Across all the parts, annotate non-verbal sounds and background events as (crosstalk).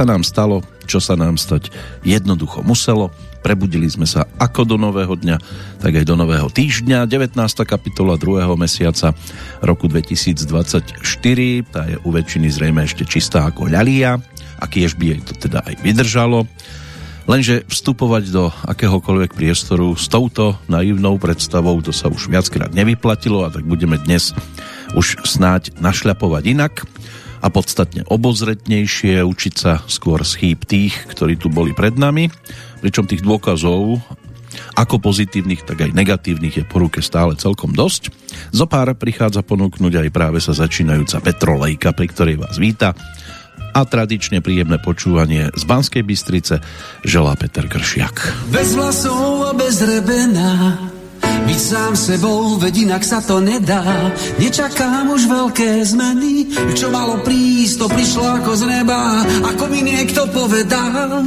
sa nám stalo, čo sa nám stať jednoducho muselo. Prebudili sme sa ako do nového dňa, tak aj do nového týždňa. 19. kapitola 2. mesiaca roku 2024. Tá je u väčšiny zrejme ešte čistá ako ľalia a kiež by jej to teda aj vydržalo. Lenže vstupovať do akéhokoľvek priestoru s touto naivnou predstavou to sa už viackrát nevyplatilo a tak budeme dnes už snáď našľapovať inak a podstatne obozretnejšie, učiť sa skôr z chýb tých, ktorí tu boli pred nami, pričom tých dôkazov ako pozitívnych, tak aj negatívnych je po ruke stále celkom dosť. Zopár prichádza ponúknuť aj práve sa začínajúca Petrolejka, pri ktorej vás víta a tradične príjemné počúvanie z Banskej Bystrice želá Peter Kršiak. Bez vlasov a bez rebena byť sám sebou, veď inak sa to nedá. Nečakám už veľké zmeny, čo malo prísť, to prišlo ako z neba, ako mi niekto povedal.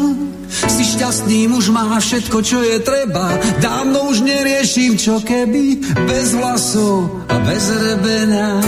Si šťastný muž, má všetko, čo je treba, dávno už neriešim, čo keby, bez vlasov a bez rebena.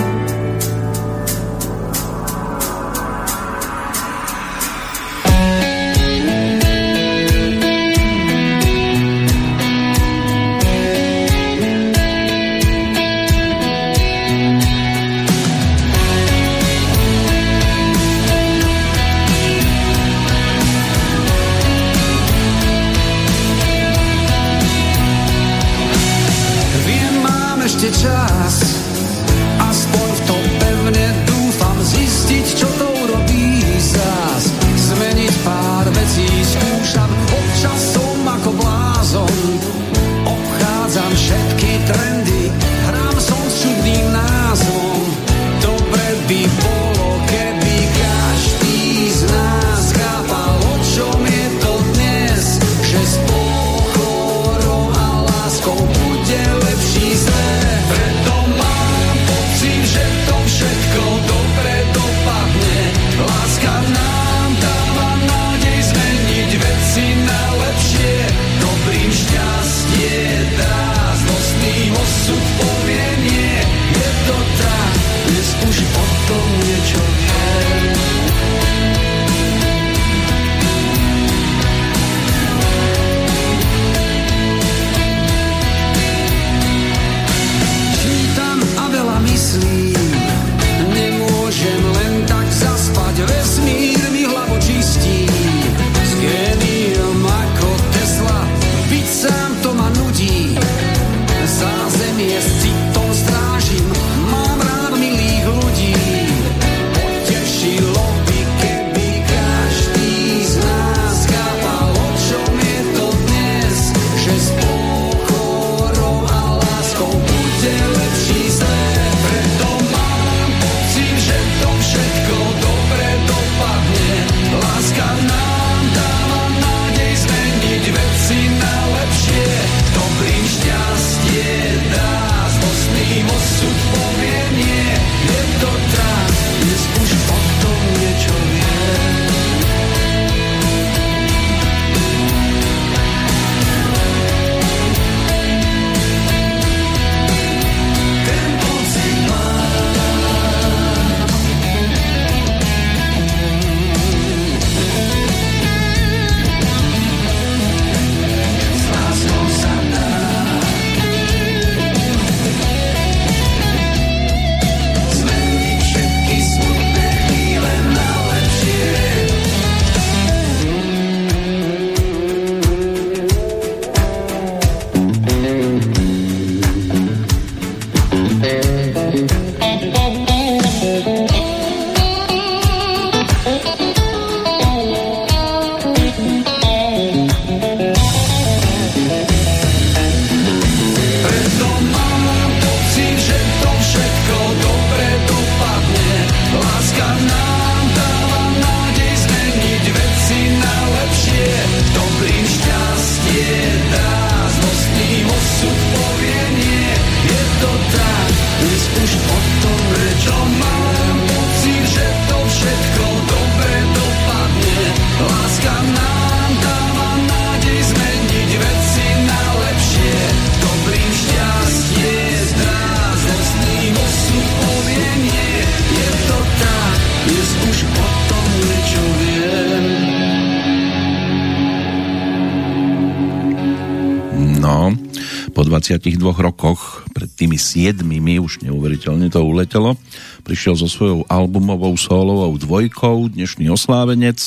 Už neuveriteľne to uletelo, prišiel so svojou albumovou solovou dvojkou, dnešný oslávenec,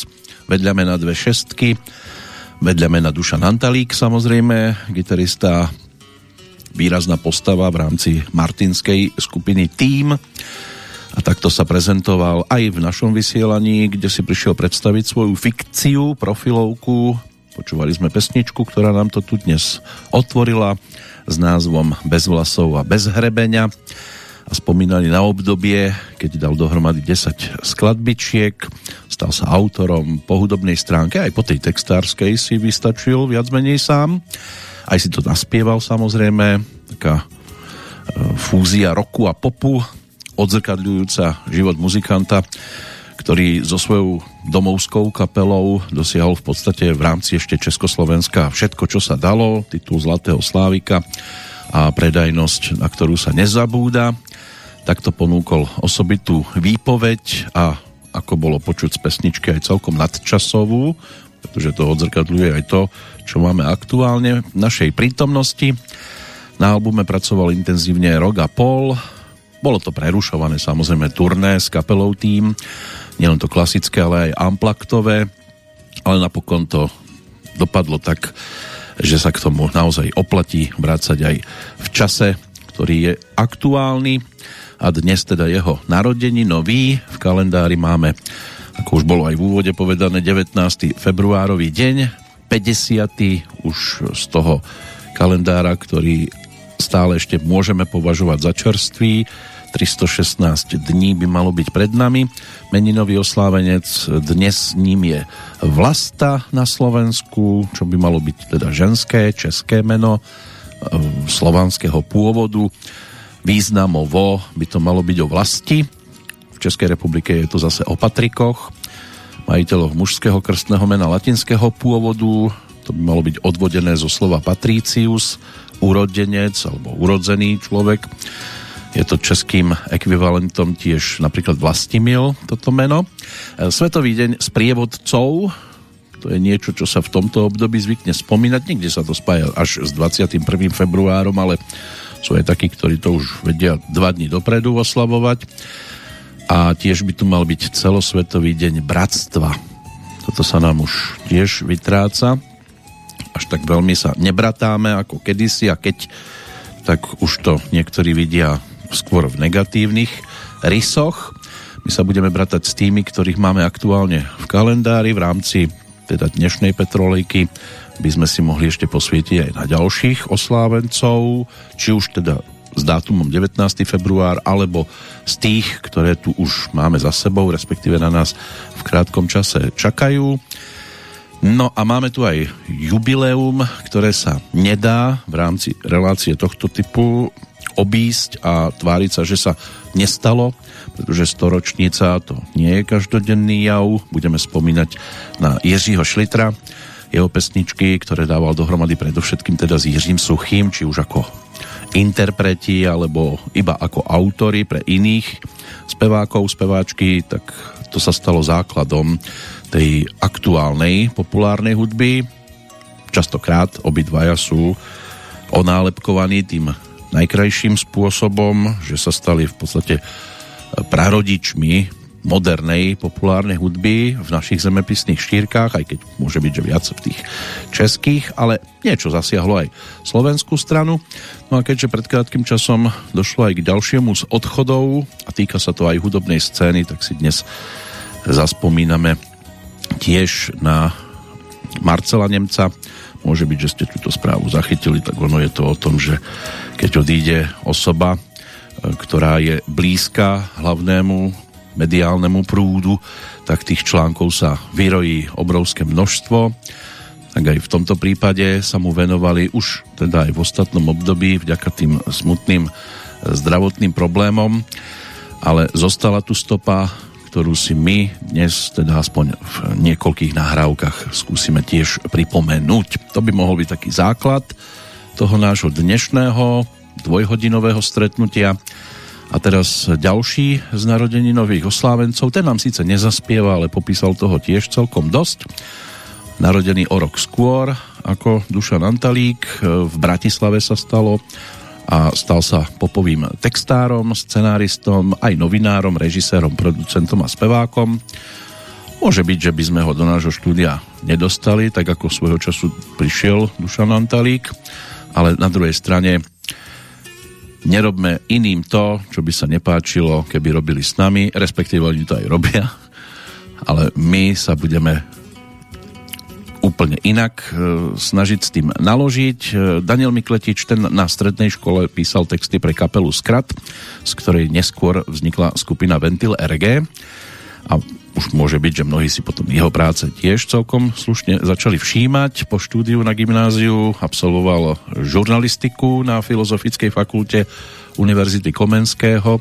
vedľa mena dve šestky, vedľa mena Dušan Antalík samozrejme, gitarista, výrazná postava v rámci martinskej skupiny Team. A takto sa prezentoval aj v našom vysielaní, kde si prišiel predstaviť svoju fikciu, profilovku. Počúvali sme pesničku, ktorá nám to tu dnes otvorila s názvom Bez vlasov a bez hrebenia a spomínali na obdobie, keď dal dohromady 10 skladbičiek, stal sa autorom po hudobnej stránke, aj po tej textárskej si vystačil viac menej sám. Aj si to naspieval samozrejme, taká e, fúzia roku a popu, odzrkadľujúca život muzikanta, ktorý so svojou domovskou kapelou dosiahol v podstate v rámci ešte Československa všetko, čo sa dalo, titul Zlatého Slávika a predajnosť, na ktorú sa nezabúda. Takto ponúkol osobitú výpoveď a ako bolo počuť z pesničky aj celkom nadčasovú, pretože to odzrkadľuje aj to, čo máme aktuálne v našej prítomnosti. Na albume pracoval intenzívne rok a pol, bolo to prerušované samozrejme turné s kapelou tým, nielen to klasické, ale aj amplaktové, ale napokon to dopadlo tak, že sa k tomu naozaj oplatí vrácať aj v čase, ktorý je aktuálny a dnes teda jeho narodení nový v kalendári máme, ako už bolo aj v úvode povedané, 19. februárový deň, 50. už z toho kalendára, ktorý stále ešte môžeme považovať za čerstvý. 316 dní by malo byť pred nami. Meninový oslávenec dnes ním je Vlasta na Slovensku, čo by malo byť teda ženské, české meno e, slovanského pôvodu. Významovo by to malo byť o vlasti. V Českej republike je to zase o Patrikoch, majiteľov mužského krstného mena latinského pôvodu. To by malo byť odvodené zo slova patricius, urodenec alebo urodzený človek. Je to českým ekvivalentom tiež napríklad Vlastimil, toto meno. E, Svetový deň sprievodcov, to je niečo, čo sa v tomto období zvykne spomínať. Niekde sa to spája až s 21. februárom, ale sú aj takí, ktorí to už vedia dva dní dopredu oslavovať. A tiež by tu mal byť celosvetový deň bratstva. Toto sa nám už tiež vytráca až tak veľmi sa nebratáme ako kedysi a keď tak už to niektorí vidia skôr v negatívnych rysoch. My sa budeme bratať s tými, ktorých máme aktuálne v kalendári v rámci teda dnešnej petrolejky by sme si mohli ešte posvietiť aj na ďalších oslávencov, či už teda s dátumom 19. február, alebo z tých, ktoré tu už máme za sebou, respektíve na nás v krátkom čase čakajú. No a máme tu aj jubileum, ktoré sa nedá v rámci relácie tohto typu obísť a tváriť sa, že sa nestalo, pretože storočnica to nie je každodenný jav. Budeme spomínať na Jiřího Šlitra, jeho pesničky, ktoré dával dohromady predovšetkým teda s Jiřím Suchým, či už ako interpreti alebo iba ako autory pre iných spevákov, speváčky, tak to sa stalo základom tej aktuálnej populárnej hudby. Častokrát obidvaja sú onálepkovaní tým najkrajším spôsobom, že sa stali v podstate prarodičmi modernej populárnej hudby v našich zemepisných štírkach, aj keď môže byť, že viac v tých českých, ale niečo zasiahlo aj slovenskú stranu. No a keďže pred krátkým časom došlo aj k ďalšiemu z odchodov a týka sa to aj hudobnej scény, tak si dnes zaspomíname tiež na Marcela Nemca. Môže byť, že ste túto správu zachytili, tak ono je to o tom, že keď odíde osoba, e, ktorá je blízka hlavnému mediálnemu prúdu, tak tých článkov sa vyrojí obrovské množstvo. Tak aj v tomto prípade sa mu venovali už teda aj v ostatnom období vďaka tým smutným e, zdravotným problémom, ale zostala tu stopa ktorú si my dnes teda aspoň v niekoľkých nahrávkach skúsime tiež pripomenúť. To by mohol byť taký základ toho nášho dnešného dvojhodinového stretnutia. A teraz ďalší z narodení nových oslávencov. Ten nám síce nezaspieva, ale popísal toho tiež celkom dosť. narodený o rok skôr ako Dušan Antalík. V Bratislave sa stalo a stal sa popovým textárom, scenáristom, aj novinárom, režisérom, producentom a spevákom. Môže byť, že by sme ho do nášho štúdia nedostali, tak ako svojho času prišiel Dušan Antalík, ale na druhej strane nerobme iným to, čo by sa nepáčilo, keby robili s nami, respektíve oni to aj robia, ale my sa budeme úplne inak e, snažiť s tým naložiť. E, Daniel Mikletič ten na strednej škole písal texty pre kapelu Skrat, z ktorej neskôr vznikla skupina Ventil RG a už môže byť, že mnohí si potom jeho práce tiež celkom slušne začali všímať. Po štúdiu na gymnáziu absolvoval žurnalistiku na Filozofickej fakulte Univerzity Komenského.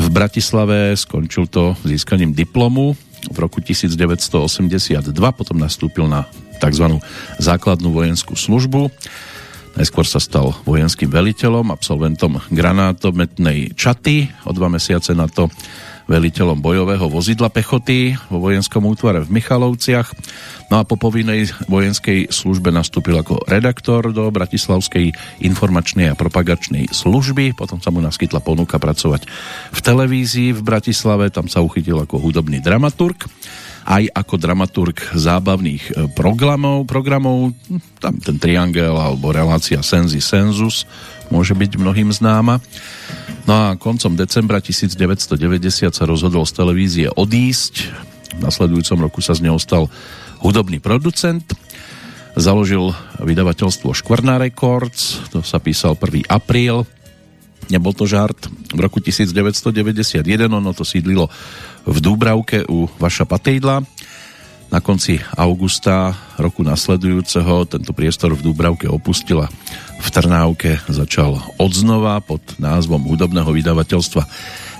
V Bratislave skončil to získaním diplomu v roku 1982, potom nastúpil na tzv. základnú vojenskú službu. Najskôr sa stal vojenským veliteľom, absolventom granátometnej čaty. O dva mesiace na to veliteľom bojového vozidla pechoty vo vojenskom útvare v Michalovciach. No a po povinnej vojenskej službe nastúpil ako redaktor do Bratislavskej informačnej a propagačnej služby. Potom sa mu naskytla ponuka pracovať v televízii v Bratislave. Tam sa uchytil ako hudobný dramaturg aj ako dramaturg zábavných e, programov, programov hm, tam ten triangel alebo relácia Senzi Sensus môže byť mnohým známa. No a koncom decembra 1990 sa rozhodol z televízie odísť. V nasledujúcom roku sa z neho stal hudobný producent. Založil vydavateľstvo Škvrná Records, to sa písal 1. apríl. Nebol to žart. V roku 1991 ono to sídlilo v Dúbravke u Vaša Patejdla na konci augusta roku nasledujúceho tento priestor v Dúbravke opustila. V Trnávke začal odznova pod názvom hudobného vydavateľstva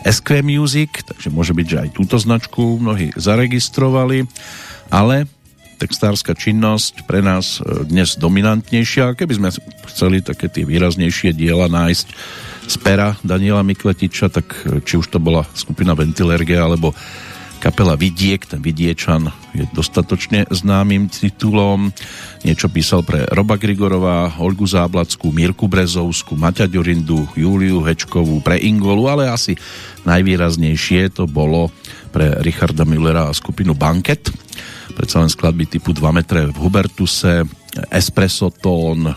SQ Music, takže môže byť, že aj túto značku mnohí zaregistrovali, ale textárska činnosť pre nás e, dnes dominantnejšia. Keby sme chceli také tie výraznejšie diela nájsť z pera Daniela Mikletiča, tak e, či už to bola skupina Ventilerge alebo kapela Vidiek, ten Vidiečan je dostatočne známym titulom. Niečo písal pre Roba Grigorová, Olgu Záblackú, Mirku Brezovskú, Maťa Ďurindu, Júliu Hečkovú, pre Ingolu, ale asi najvýraznejšie to bolo pre Richarda Müllera a skupinu Banket. Predsa len skladby typu 2 metre v Hubertuse, Espresso Tón,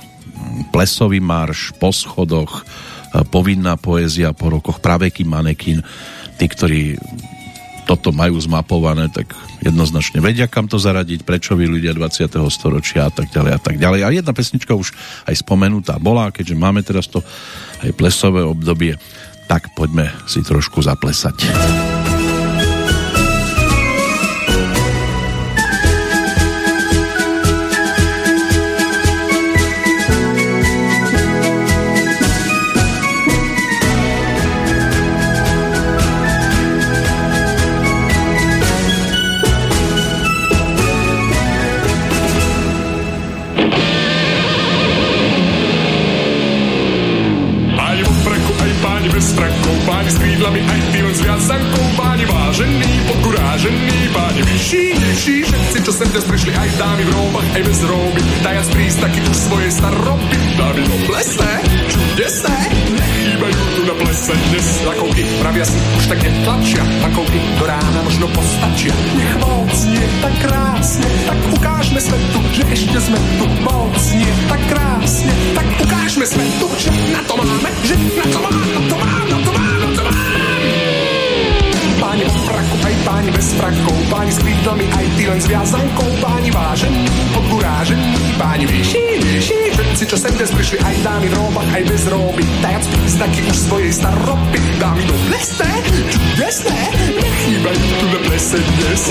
Plesový marš, Po schodoch, Povinná poézia po rokoch, Praveký manekin, tí, ktorí toto majú zmapované, tak jednoznačne vedia, kam to zaradiť, prečo vy ľudia 20. storočia a tak ďalej a tak ďalej. A jedna pesnička už aj spomenutá bola, keďže máme teraz to aj plesové obdobie, tak poďme si trošku zaplesať. Dámy v róbach, aj bez róby. Dajac prísť taký už svojej staroby. Dámy no plesné, čudesné, nechýbajú tu na plese dnes. Lakovky pravia si, už tak netlačia. Lakovky do rána možno postačia. Nech moc nie tak krásne, tak ukážme svetu, že ešte sme tu. Moc nie tak krásne, tak ukážme svetu, že na to máme, že na to máme, na to máme, na to máme, na to máme. Páni v fraku, aj páni bez frakov, páni s krídlami, aj ty len s viazankou, páni vážení, podgurážení, páni vyšší, vyšší, všetci, čo sem dnes prišli, aj dámy v róbach, aj bez róby, tajac znaky už svojej staropy, dámy do plesné, čudesné, nechýbajú tu na plese dnes.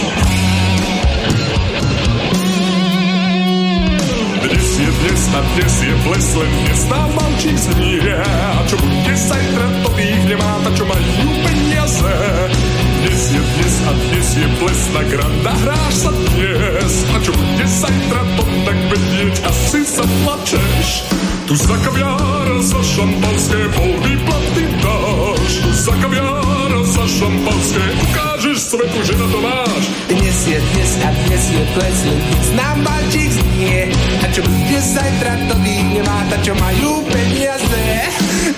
Dnes je dnes a dnes je ples, len dnes nám malčí znie. A čo bude zajtra, to tých nemá, ta čo majú peniaze. Dnes je dnes a dnes je ples na granda, hráš sa dnes. A čo bude zajtra, to tak vedieť, asi sa plačeš. Tu za kaviára, za šampanské, polný platy dáš. Tu za kaviára, za šampanské, ukážeš svetu, že na to máš. Dnes je dnes a dnes je ples, len dnes nám balčík znie. A čo bude zajtra, to nemá, ta čo majú peniaze.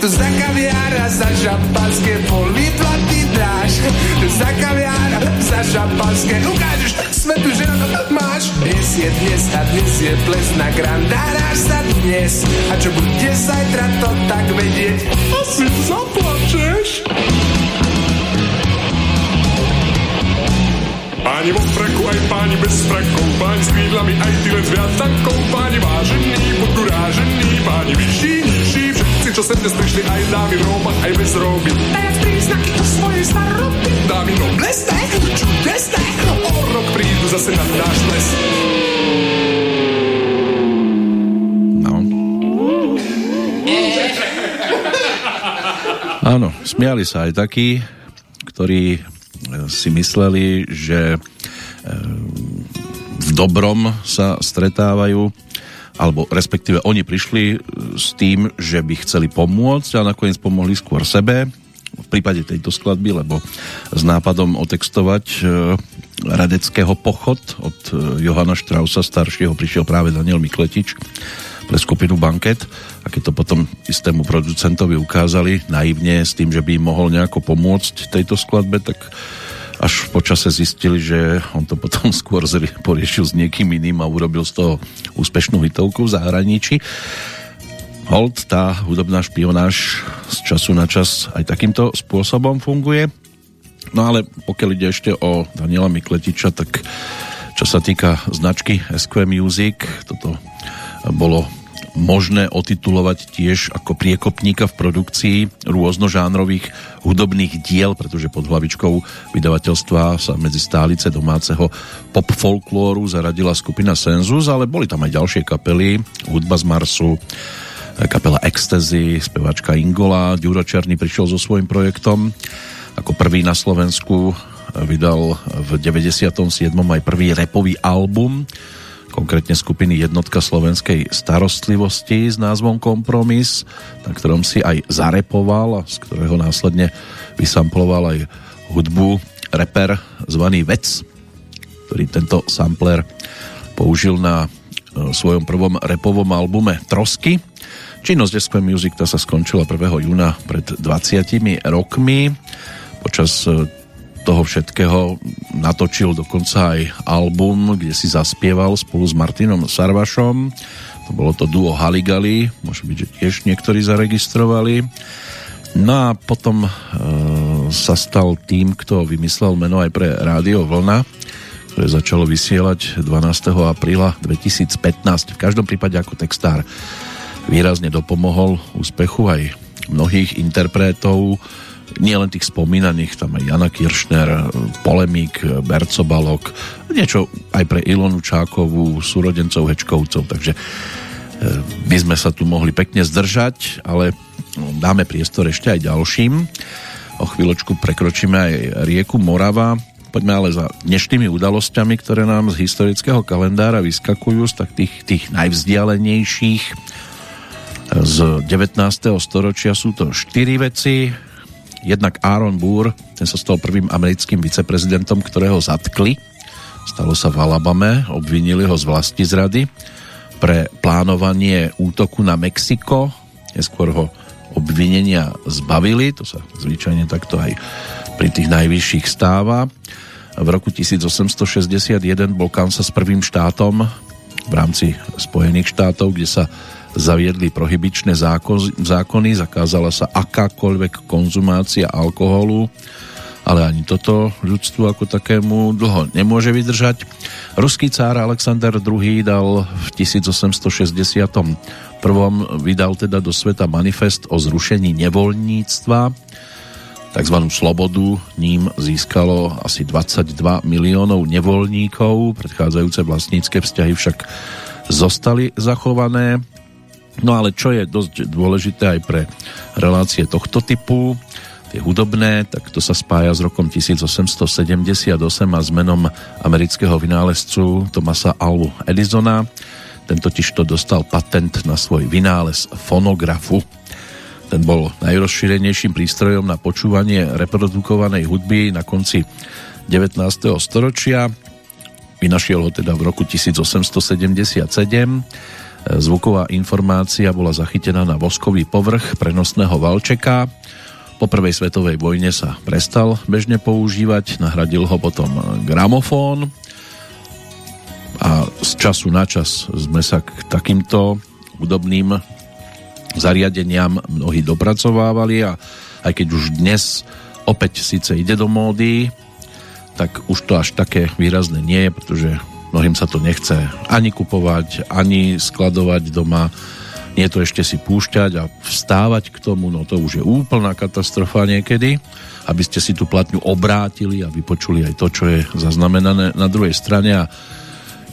Tu za kaviár a za šampanské pol výplaty dáš. Tu za kaviár a za šampanské ukážeš svetu, že na to máš. Dnes je dnes a dnes je ples na grandáráš sa dnes. A čo bude zajtra, to tak vedieť. Asi zaplačeš. Páni vo fraku, aj páni bez frakov, páni s krídlami, aj ty len s viacankou, páni vážení, budú rážení, páni vyšší, nižší, všetci, čo sem dnes prišli, aj dámy v róbach, aj bez róby. Dajac príznaky do svojej staroby. Dámy noblesné, čudesné, o rok prídu zase na náš les. No. Áno, smiali sa aj takí, ktorí si mysleli, že e, v dobrom sa stretávajú alebo respektíve oni prišli e, s tým, že by chceli pomôcť a nakoniec pomohli skôr sebe v prípade tejto skladby, lebo s nápadom otextovať e, Radeckého pochod od Johana Strausa staršieho prišiel práve Daniel Mikletič pre skupinu Banket. A keď to potom istému producentovi ukázali naivne s tým, že by im mohol nejako pomôcť tejto skladbe, tak až počase zistili, že on to potom (laughs) skôr poriešil s niekým iným a urobil z toho úspešnú hitovku v zahraničí. Hold, tá hudobná špionáž z času na čas aj takýmto spôsobom funguje. No ale pokiaľ ide ešte o Daniela Mikletiča, tak čo sa týka značky SQ Music, toto bolo možné otitulovať tiež ako priekopníka v produkcii rôznožánrových hudobných diel, pretože pod hlavičkou vydavateľstva sa medzi stálice domáceho pop folklóru zaradila skupina Senzus, ale boli tam aj ďalšie kapely, Hudba z Marsu, kapela Ecstasy, spevačka Ingola, Ďuro Černý prišiel so svojím projektom. Ako prvý na Slovensku vydal v 97. aj prvý repový album konkrétne skupiny Jednotka slovenskej starostlivosti s názvom Kompromis, na ktorom si aj zarepoval a z ktorého následne vysamploval aj hudbu reper zvaný Vec, ktorý tento sampler použil na e, svojom prvom repovom albume Trosky. Činnosť SQ Music sa skončila 1. júna pred 20 rokmi. Počas e, toho všetkého natočil dokonca aj album, kde si zaspieval spolu s Martinom Sarvašom. To bolo to duo Haligali, môže byť, že tiež niektorí zaregistrovali. No a potom e, sa stal tým, kto vymyslel meno aj pre Rádio Vlna, ktoré začalo vysielať 12. apríla 2015. V každom prípade ako textár výrazne dopomohol úspechu aj mnohých interpretov, nie len tých spomínaných, tam aj Jana Kiršner, Polemík, Berco Balok, niečo aj pre Ilonu Čákovú, súrodencov Hečkovcov, takže e, by sme sa tu mohli pekne zdržať, ale no, dáme priestor ešte aj ďalším. O chvíľočku prekročíme aj rieku Morava, poďme ale za dnešnými udalosťami, ktoré nám z historického kalendára vyskakujú, z tak tých, tých najvzdialenejších z 19. storočia sú to štyri veci, Jednak Aaron Burr, ten sa stal prvým americkým viceprezidentom, ktorého zatkli. Stalo sa v Alabame, obvinili ho z vlasti zrady pre plánovanie útoku na Mexiko. Neskôr ho obvinenia zbavili, to sa zvyčajne takto aj pri tých najvyšších stáva. V roku 1861 bol Kansas prvým štátom v rámci Spojených štátov, kde sa zaviedli prohybičné zákony, zakázala sa akákoľvek konzumácia alkoholu, ale ani toto ľudstvu ako takému dlho nemôže vydržať. Ruský cár Alexander II dal v 1861. vydal teda do sveta manifest o zrušení nevoľníctva, takzvanú slobodu, ním získalo asi 22 miliónov nevoľníkov, predchádzajúce vlastnícke vzťahy však zostali zachované. No ale čo je dosť dôležité aj pre relácie tohto typu, tie hudobné, tak to sa spája s rokom 1878 a s menom amerického vynálezcu Thomasa Alvu Edisona. Ten totiž to dostal patent na svoj vynález fonografu. Ten bol najrozšírenejším prístrojom na počúvanie reprodukovanej hudby na konci 19. storočia Vynašiel ho teda v roku 1877. Zvuková informácia bola zachytená na voskový povrch prenosného valčeka. Po prvej svetovej vojne sa prestal bežne používať, nahradil ho potom gramofón a z času na čas sme sa k takýmto údobným zariadeniam mnohí dopracovávali a aj keď už dnes opäť síce ide do módy, tak už to až také výrazné nie je, pretože mnohým sa to nechce ani kupovať, ani skladovať doma, nie to ešte si púšťať a vstávať k tomu, no to už je úplná katastrofa niekedy, aby ste si tú platňu obrátili a vypočuli aj to, čo je zaznamenané na druhej strane. A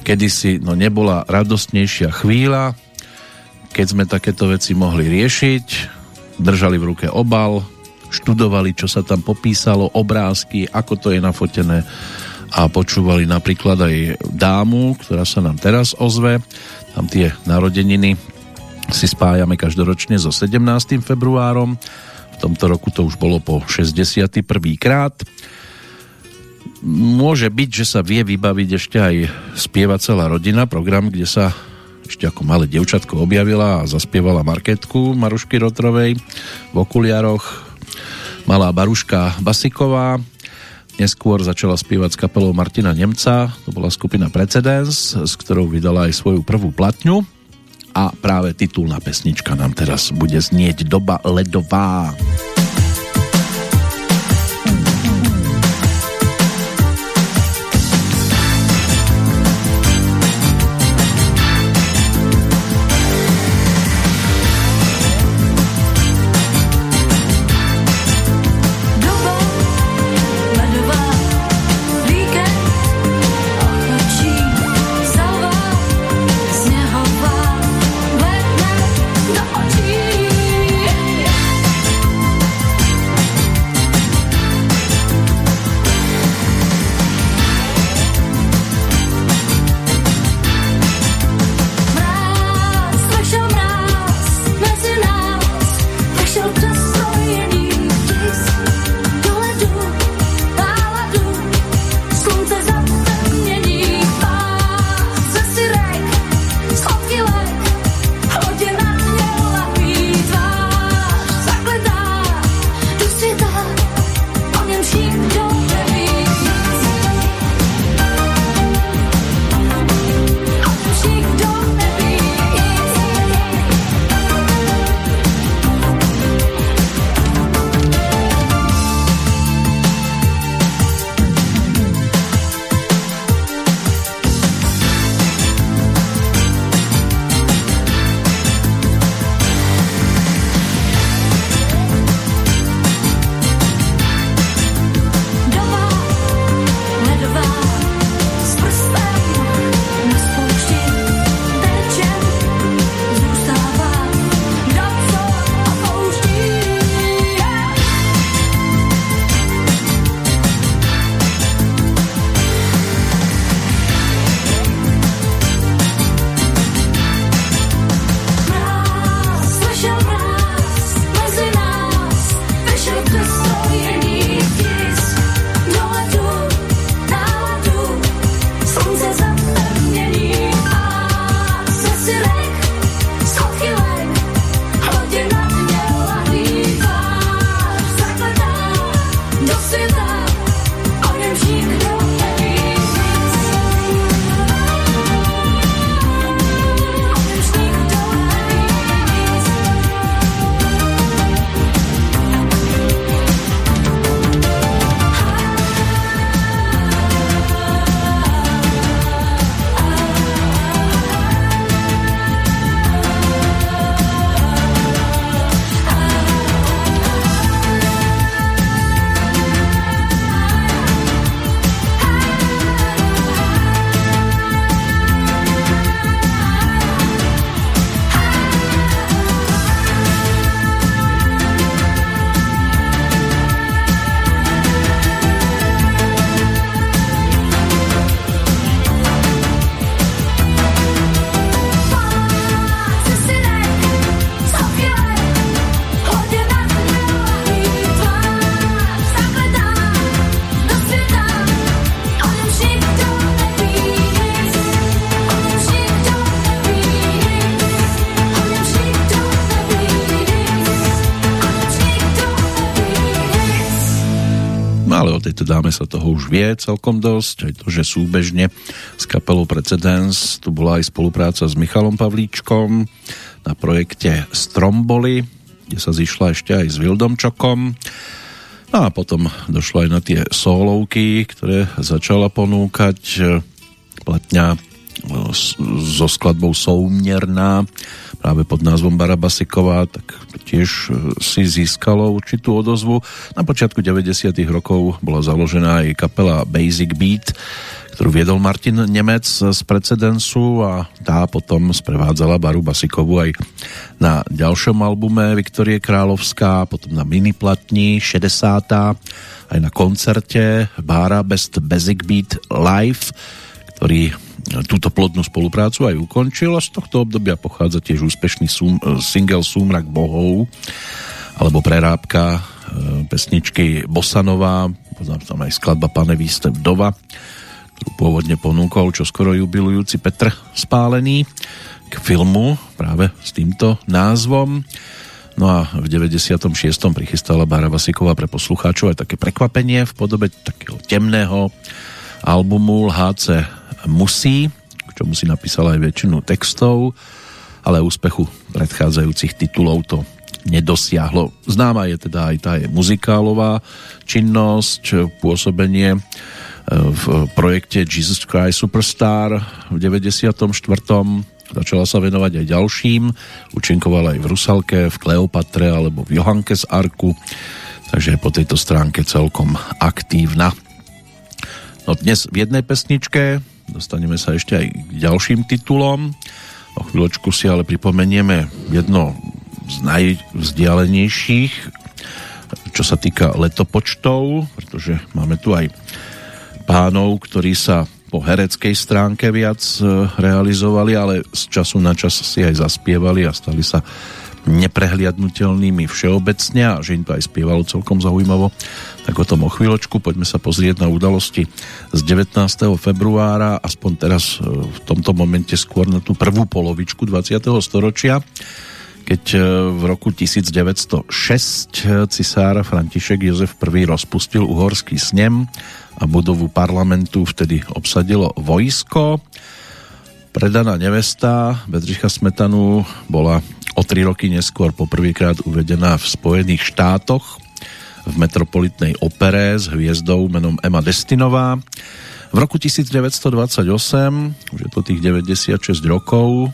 kedysi no nebola radostnejšia chvíľa, keď sme takéto veci mohli riešiť, držali v ruke obal, študovali, čo sa tam popísalo, obrázky, ako to je nafotené a počúvali napríklad aj dámu, ktorá sa nám teraz ozve. Tam tie narodeniny si spájame každoročne so 17. februárom. V tomto roku to už bolo po 61. krát. Môže byť, že sa vie vybaviť ešte aj spieva celá rodina, program, kde sa ešte ako malé devčatko objavila a zaspievala marketku Marušky Rotrovej v okuliaroch malá Baruška Basiková. Neskôr začala spievať s kapelou Martina Nemca, to bola skupina Precedens, s ktorou vydala aj svoju prvú platňu a práve titulná pesnička nám teraz bude znieť Doba ledová. Doba ledová dáme sa toho už vie celkom dosť, aj to, že súbežne s kapelou Precedens tu bola aj spolupráca s Michalom Pavlíčkom na projekte Stromboli, kde sa zišla ešte aj s Vildomčokom. No a potom došlo aj na tie solovky, ktoré začala ponúkať platňa so skladbou Soumierná práve pod názvom Barabasiková, tak tiež e, si získalo určitú odozvu. Na počiatku 90. rokov bola založená aj kapela Basic Beat, ktorú viedol Martin Nemec z precedensu a tá potom sprevádzala Baru Basikovu aj na ďalšom albume Viktorie Královská, potom na miniplatni 60. aj na koncerte Bára Best Basic Beat Live, ktorý túto plodnú spoluprácu aj ukončil a z tohto obdobia pochádza tiež úspešný sum, single Súmrak bohov alebo prerábka e, pesničky Bosanová, tam aj skladba Pane výste vdova, ktorú pôvodne ponúkol čo skoro jubilujúci Petr Spálený k filmu práve s týmto názvom. No a v 96. prichystala Bára Vasiková pre poslucháčov aj také prekvapenie v podobe takého temného albumu Lháce musí, k čomu si napísal aj väčšinu textov, ale úspechu predchádzajúcich titulov to nedosiahlo. Známa je teda aj tá je muzikálová činnosť, pôsobenie e, v projekte Jesus Christ Superstar v 94. Začala sa venovať aj ďalším. Učinkovala aj v Rusalke, v Kleopatre alebo v Johanke z Arku. Takže po tejto stránke celkom aktívna. No dnes v jednej pesničke Dostaneme sa ešte aj k ďalším titulom. O chvíľočku si ale pripomenieme jedno z najvzdialenejších, čo sa týka letopočtov, pretože máme tu aj pánov, ktorí sa po hereckej stránke viac e, realizovali, ale z času na čas si aj zaspievali a stali sa neprehliadnutelnými všeobecne a že im to aj spievalo celkom zaujímavo tak o tom o chvíľočku. Poďme sa pozrieť na udalosti z 19. februára, aspoň teraz e, v tomto momente skôr na tú prvú polovičku 20. storočia, keď e, v roku 1906 cisár František Jozef I rozpustil uhorský snem a budovu parlamentu vtedy obsadilo vojsko. Predaná nevesta Bedřicha Smetanu bola o tri roky neskôr poprvýkrát uvedená v Spojených štátoch v metropolitnej opere s hviezdou menom Emma Destinová. V roku 1928, už je to tých 96 rokov,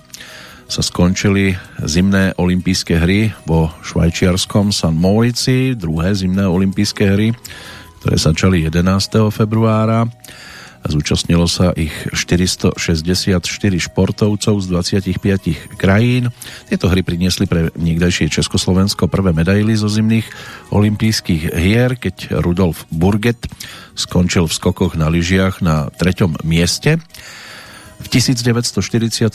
sa skončili zimné olympijské hry vo švajčiarskom San Moritzi, druhé zimné olympijské hry, ktoré začali 11. februára Zúčastnilo sa ich 464 športovcov z 25 krajín. Tieto hry priniesli pre niekdajšie Československo prvé medaily zo zimných olympijských hier, keď Rudolf Burget skončil v skokoch na lyžiach na treťom mieste. V 1942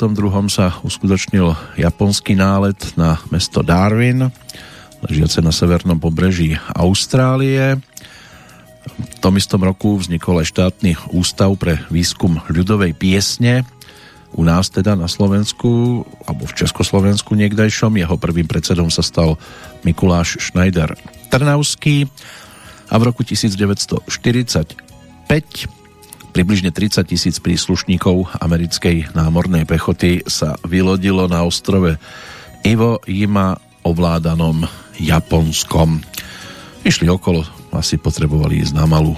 sa uskutočnil japonský nálet na mesto Darwin, ležiace na severnom pobreží Austrálie. V tom istom roku vznikol aj štátny ústav pre výskum ľudovej piesne u nás teda na Slovensku alebo v Československu niekdajšom. Jeho prvým predsedom sa stal Mikuláš Schneider Trnavský a v roku 1945 približne 30 tisíc príslušníkov americkej námornej pechoty sa vylodilo na ostrove Ivo Jima ovládanom Japonskom. Išli okolo asi potrebovali ísť na malú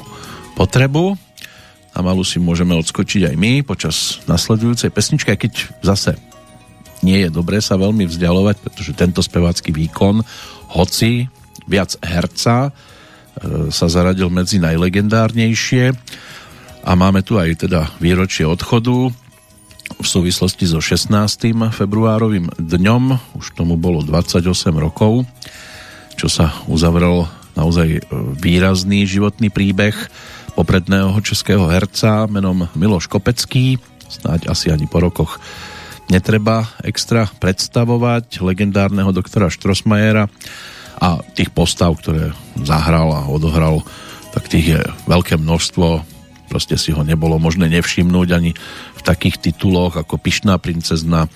potrebu. Na malú si môžeme odskočiť aj my počas nasledujúcej pesničky, keď zase nie je dobré sa veľmi vzdialovať, pretože tento spevácky výkon, hoci viac herca, e, sa zaradil medzi najlegendárnejšie a máme tu aj teda výročie odchodu v súvislosti so 16. februárovým dňom, už tomu bolo 28 rokov, čo sa uzavrel naozaj e, výrazný životný príbeh popredného českého herca menom Miloš Kopecký. Snáď asi ani po rokoch netreba extra predstavovať legendárneho doktora Štrosmajera a tých postav, ktoré zahral a odohral, tak tých je veľké množstvo. Proste si ho nebolo možné nevšimnúť ani v takých tituloch ako Pišná princezna,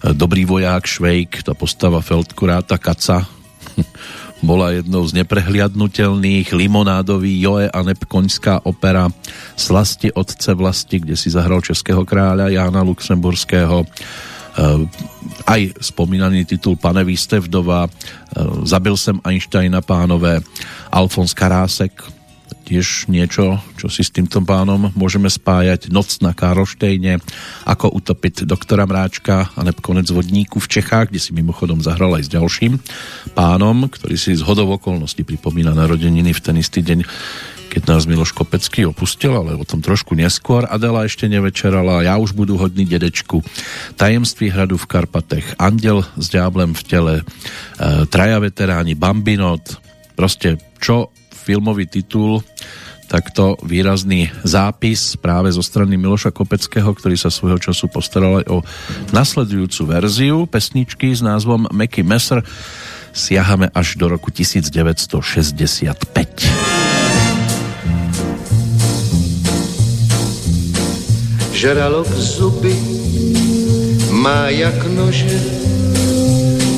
Dobrý voják Švejk, tá postava Feldkuráta Kaca, (laughs) bola jednou z neprehliadnutelných limonádový Joe a Nepkoňská opera Slasti otce vlasti, kde si zahral českého kráľa Jána Luxemburského. Aj spomínaný titul Pane Výstevdova, Zabil sem Einsteina pánové, Alfons Karásek, tiež niečo, čo si s týmto pánom môžeme spájať. Noc na Karlštejne, ako utopiť doktora Mráčka a konec vodníku v Čechách, kde si mimochodom zahral aj s ďalším pánom, ktorý si z hodov okolností pripomína narodeniny v ten istý deň, keď nás Miloš Kopecký opustil, ale o tom trošku neskôr. Adela ešte nevečerala, ja už budu hodný dedečku. Tajemství hradu v Karpatech, Andel s ďáblem v tele, e, Traja veteráni, Bambinot, proste čo filmový titul, takto výrazný zápis práve zo strany Miloša Kopeckého, ktorý sa svojho času postaral aj o nasledujúcu verziu pesničky s názvom Meky Messer. Siahame až do roku 1965. Žralok zuby má jak nože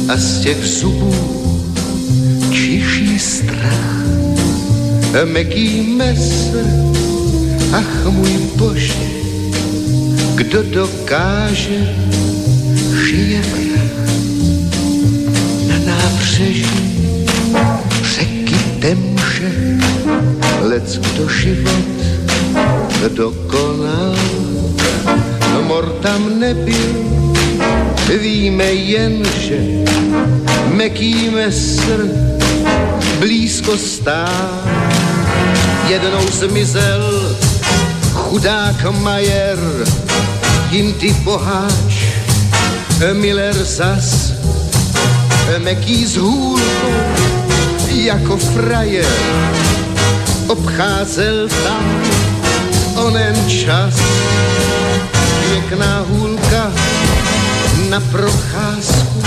a z těch zubů čiší strach meký mesr, ach můj bože, kdo dokáže, vrah na nábřeží řeky temže, lec kdo život dokonal, no mor tam nebyl, víme jen, že meký mesr blízko stál jednou zmizel chudák Majer, jim ty boháč, Miller zas, meký z hůlkou, jako frajer, obcházel tam onen čas, pěkná hůlka na procházku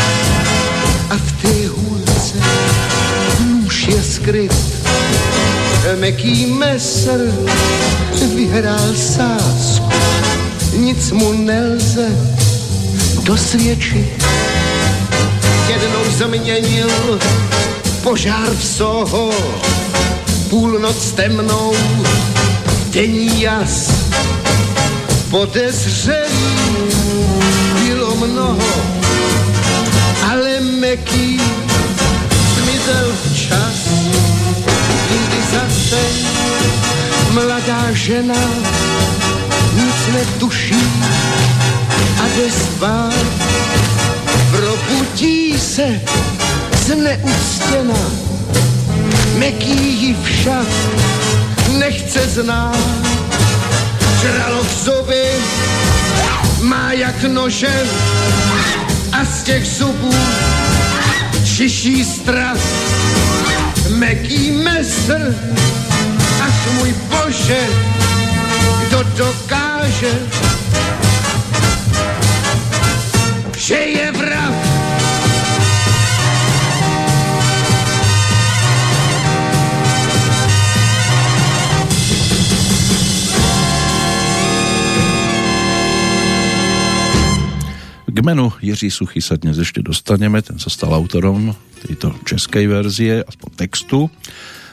a v té hůlce nůž je skryt meký mesr vyhrál sásku, nic mu nelze dosvědčit. Jednou změnil požár v Soho, půlnoc temnou, denní jas. Podezřelý bylo mnoho, ale meký zmizel včas zase mladá žena nic netuší a jde spát. Probudí se zneuctěna, meký ji však nechce znát. Žralo v zuby, má jak nože a z těch zubů čiší strach meký mesr, ach můj bože, kdo dokáže, že je vrah. K menu Jiří Suchy sa dnes ešte dostaneme, ten sa stal autorom tejto českej verzie, aspoň textu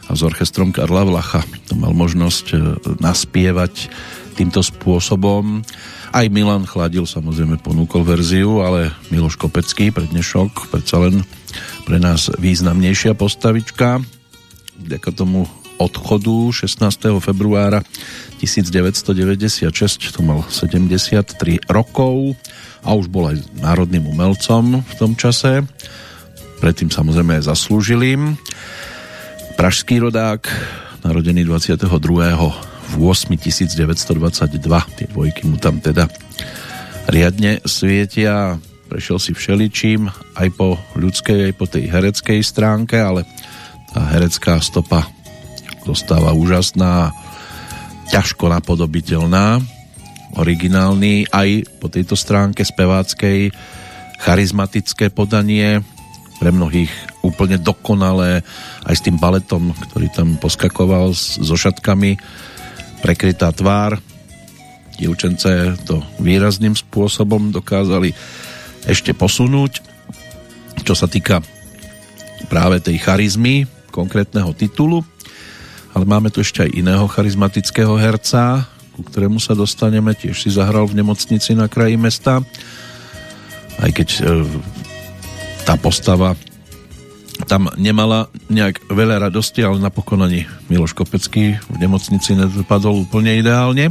a s orchestrom Karla Vlacha to mal možnosť e, naspievať týmto spôsobom. Aj Milan Chladil samozrejme ponúkol verziu, ale Miloš Kopecký pre dnešok predsa len pre nás významnejšia postavička. Vďaka tomu odchodu 16. februára 1996 to mal 73 rokov a už bol aj národným umelcom v tom čase. Predtým samozrejme aj zaslúžilým. Pražský rodák, narodený 22. v 8 1922. Tie dvojky mu tam teda riadne svietia. Prešiel si všeličím, aj po ľudskej, aj po tej hereckej stránke, ale tá herecká stopa dostáva úžasná, ťažko napodobiteľná originálny aj po tejto stránke speváckej charizmatické podanie pre mnohých úplne dokonalé aj s tým baletom, ktorý tam poskakoval so šatkami. Prekrytá tvár. Dievčence to výrazným spôsobom dokázali ešte posunúť. Čo sa týka práve tej charizmy konkrétneho titulu, ale máme tu ešte aj iného charizmatického herca, ku ktorému sa dostaneme, tiež si zahral v nemocnici na kraji mesta, aj keď e, tá postava tam nemala nejak veľa radosti, ale napokon ani Miloš Kopecký v nemocnici nedopadol úplne ideálne.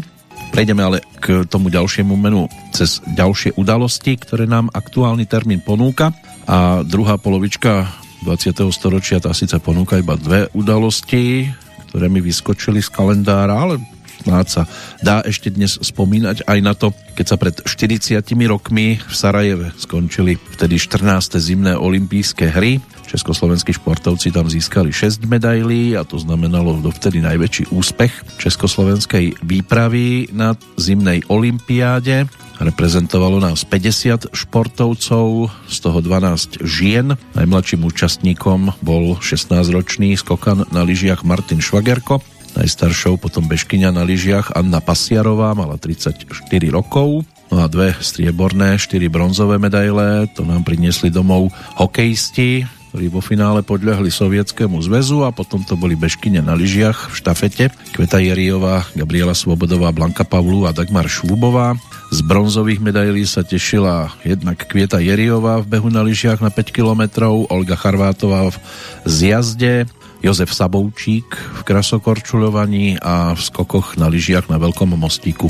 Prejdeme ale k tomu ďalšiemu menu cez ďalšie udalosti, ktoré nám aktuálny termín ponúka a druhá polovička 20. storočia tá síce ponúka iba dve udalosti, ktoré mi vyskočili z kalendára, ale snáď sa dá ešte dnes spomínať aj na to, keď sa pred 40 rokmi v Sarajeve skončili vtedy 14. zimné olympijské hry Československí športovci tam získali 6 medailí a to znamenalo dovtedy najväčší úspech československej výpravy na zimnej olympiáde. Reprezentovalo nás 50 športovcov, z toho 12 žien. Najmladším účastníkom bol 16-ročný skokan na lyžiach Martin Švagerko. Najstaršou potom bežkyňa na lyžiach Anna Pasiarová, mala 34 rokov. No a dve strieborné, štyri bronzové medaile, to nám priniesli domov hokejisti, ktorí vo finále podľahli Sovietskému zväzu a potom to boli bežkyne na lyžiach v štafete. Kveta Jeriová, Gabriela Svobodová, Blanka Pavlu a Dagmar Švubová. Z bronzových medailí sa tešila jednak Kvieta Jeriová v behu na lyžiach na 5 km, Olga Charvátová v zjazde, Jozef Saboučík v krasokorčuľovaní a v skokoch na lyžiach na Veľkom mostíku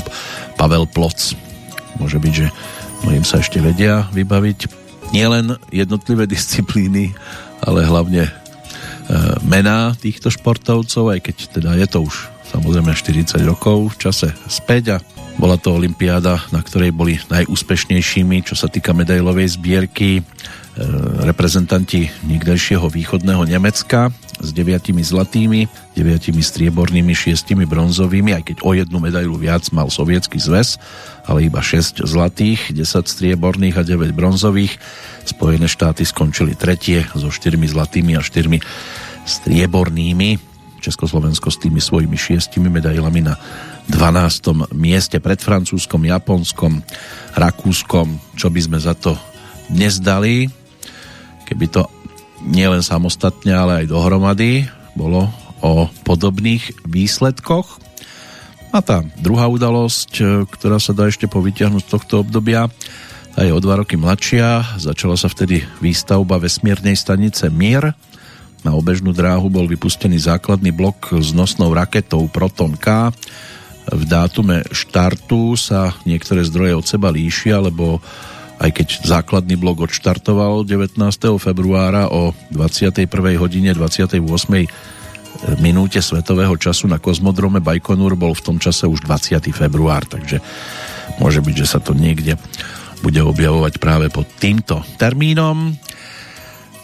Pavel Ploc. Môže byť, že mnohým sa ešte vedia vybaviť nielen jednotlivé (laughs) disciplíny, ale hlavne e, mená týchto športovcov, aj keď teda je to už samozrejme 40 rokov v čase späť a bola to olympiáda, na ktorej boli najúspešnejšími, čo sa týka medailovej zbierky, e, reprezentanti niekdejšieho východného Nemecka s deviatimi zlatými, deviatimi striebornými, šiestimi bronzovými, aj keď o jednu medailu viac mal sovietský zväz, ale iba 6 zlatých, 10 strieborných a 9 bronzových. Spojené štáty skončili tretie so 4 zlatými a 4 striebornými. Československo s tými svojimi šiestimi medailami na 12. mieste pred Francúzskom, Japonskom, Rakúskom, čo by sme za to dnes dali, keby to nielen samostatne, ale aj dohromady bolo o podobných výsledkoch. A tá druhá udalosť, e, ktorá sa dá ešte povytiahnuť z tohto obdobia, tá je o dva roky mladšia. Začala sa vtedy výstavba vesmírnej stanice Mir. Na obežnú dráhu bol vypustený základný blok s nosnou raketou Proton K. V dátume štartu sa niektoré zdroje od seba líšia, lebo aj keď základný blok odštartoval 19. februára o 21. hodine 28 minúte svetového času na kozmodrome Bajkonur bol v tom čase už 20. február, takže môže byť, že sa to niekde bude objavovať práve pod týmto termínom.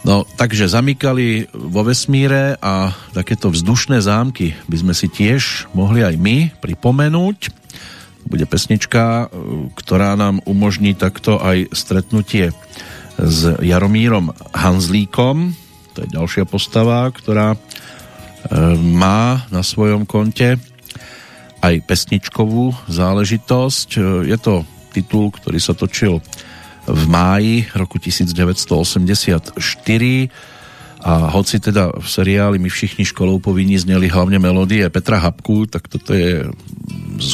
No, takže zamykali vo vesmíre a takéto vzdušné zámky by sme si tiež mohli aj my pripomenúť. Bude pesnička, ktorá nám umožní takto aj stretnutie s Jaromírom Hanzlíkom. To je ďalšia postava, ktorá má na svojom konte aj pesničkovú záležitosť. Je to titul, ktorý sa točil v máji roku 1984 a hoci teda v seriáli My všichni školou povinní zneli hlavne melódie Petra Habku, tak toto je z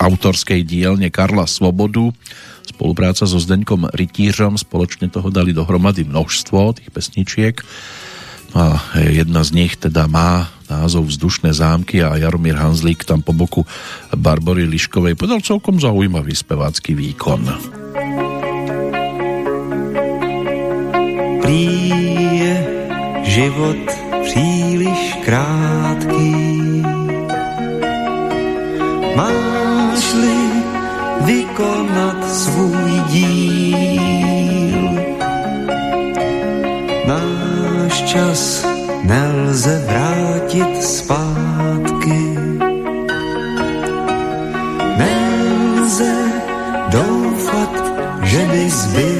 autorskej dielne Karla Svobodu spolupráca so Zdeňkom Rytířom spoločne toho dali dohromady množstvo tých pesničiek a jedna z nich teda má názov Vzdušné zámky a Jaromír Hanzlík tam po boku Barbory Liškovej podal celkom zaujímavý spevácky výkon. Prý život příliš krátký Máš-li vykonat svůj díl Náš čas nelze vrátit zpátky. Nelze doufat, že by zbyl.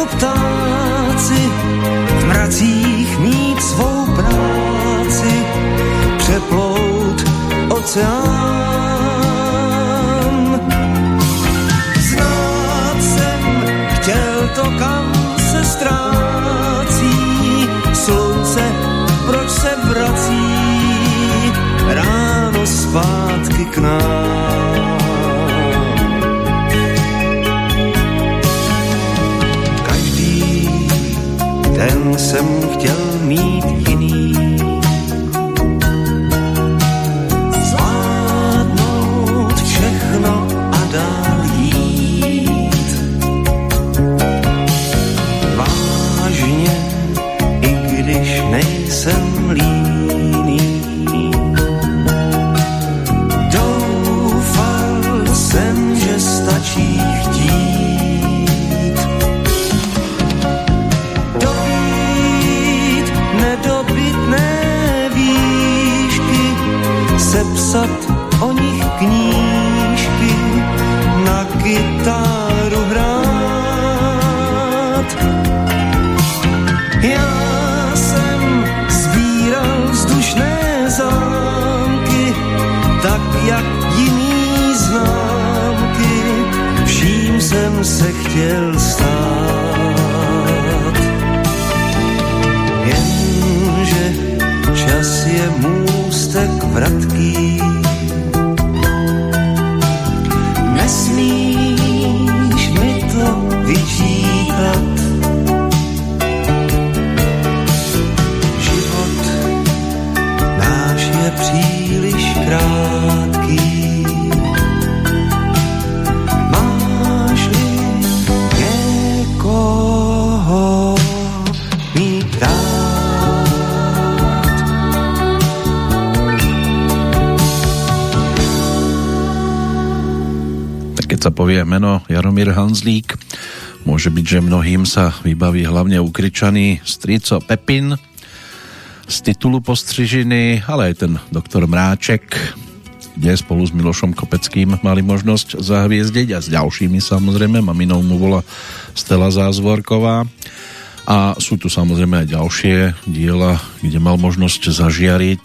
jako ptáci v mracích mít svou práci, přeplout oceán. Znát jsem chtěl to, kam se strát jsem chtěl mít sepsat o nich knížky, na kytaru hrát. Já jak jiný známky, vším jsem se chtěl stát. Jenže čas je můstek vratký, nesmíš mi to vyčítat. Život náš je příliš krátký. Keď sa povie meno Jaromír Hanzlík, môže byť, že mnohým sa vybaví hlavne ukričaný strico Pepin z titulu postřižiny, ale aj ten doktor Mráček, kde spolu s Milošom Kopeckým mali možnosť zahviezdiť a s ďalšími samozrejme, maminou mu bola Stela Zázvorková. A sú tu samozrejme aj ďalšie diela, kde mal možnosť zažiariť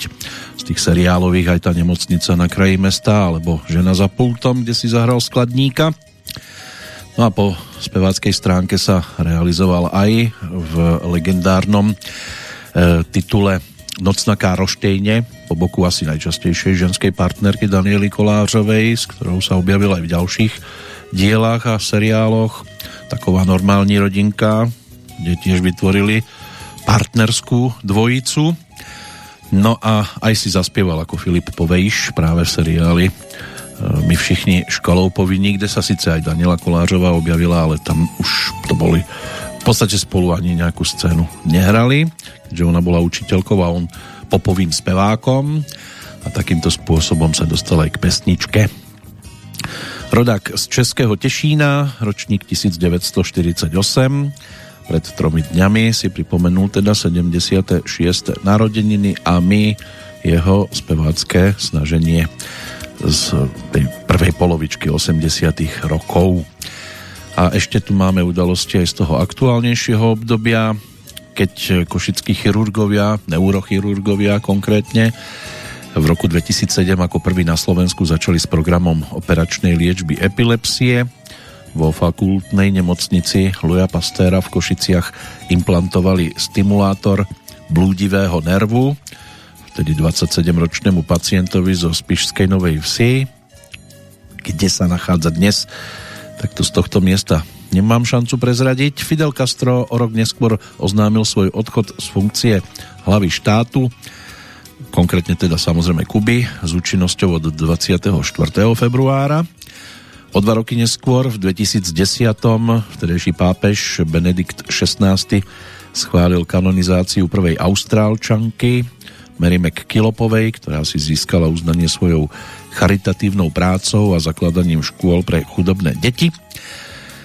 tých seriálových aj tá nemocnica na kraji mesta alebo Žena za pultom, kde si zahral skladníka. No a po speváckej stránke sa realizoval aj v legendárnom e, titule Nocná károštejne, po boku asi najčastejšej ženskej partnerky Daniely Kolářovej, s ktorou sa objavil aj v ďalších dielách a seriáloch. Taková normální rodinka, kde tiež vytvorili partnerskú dvojicu. No a aj si zaspieval ako Filip Povejš práve v seriáli e, My všichni školou povinní, kde sa síce aj Daniela Kolářová objavila, ale tam už to boli v podstate spolu ani nejakú scénu nehrali, keďže ona bola učiteľkou a on popovým spevákom a takýmto spôsobom sa dostal aj k pesničke. Rodák z Českého Tešína, ročník 1948, pred tromi dňami si pripomenul teda 76. narodeniny a my jeho spevácké snaženie z tej prvej polovičky 80. rokov. A ešte tu máme udalosti aj z toho aktuálnejšieho obdobia, keď košickí chirurgovia, neurochirurgovia konkrétne, v roku 2007 ako prvý na Slovensku začali s programom operačnej liečby epilepsie vo fakultnej nemocnici Luja Pastéra v Košiciach implantovali stimulátor blúdivého nervu, vtedy 27-ročnému pacientovi zo Spišskej Novej Vsi, kde sa nachádza dnes, tak to z tohto miesta nemám šancu prezradiť. Fidel Castro o rok neskôr oznámil svoj odchod z funkcie hlavy štátu, konkrétne teda samozrejme Kuby, s účinnosťou od 24. februára. O dva roky neskôr, v 2010. vtedejší pápež Benedikt XVI schválil kanonizáciu prvej austrálčanky Mary McKillopovej, ktorá si získala uznanie svojou charitatívnou prácou a zakladaním škôl pre chudobné deti.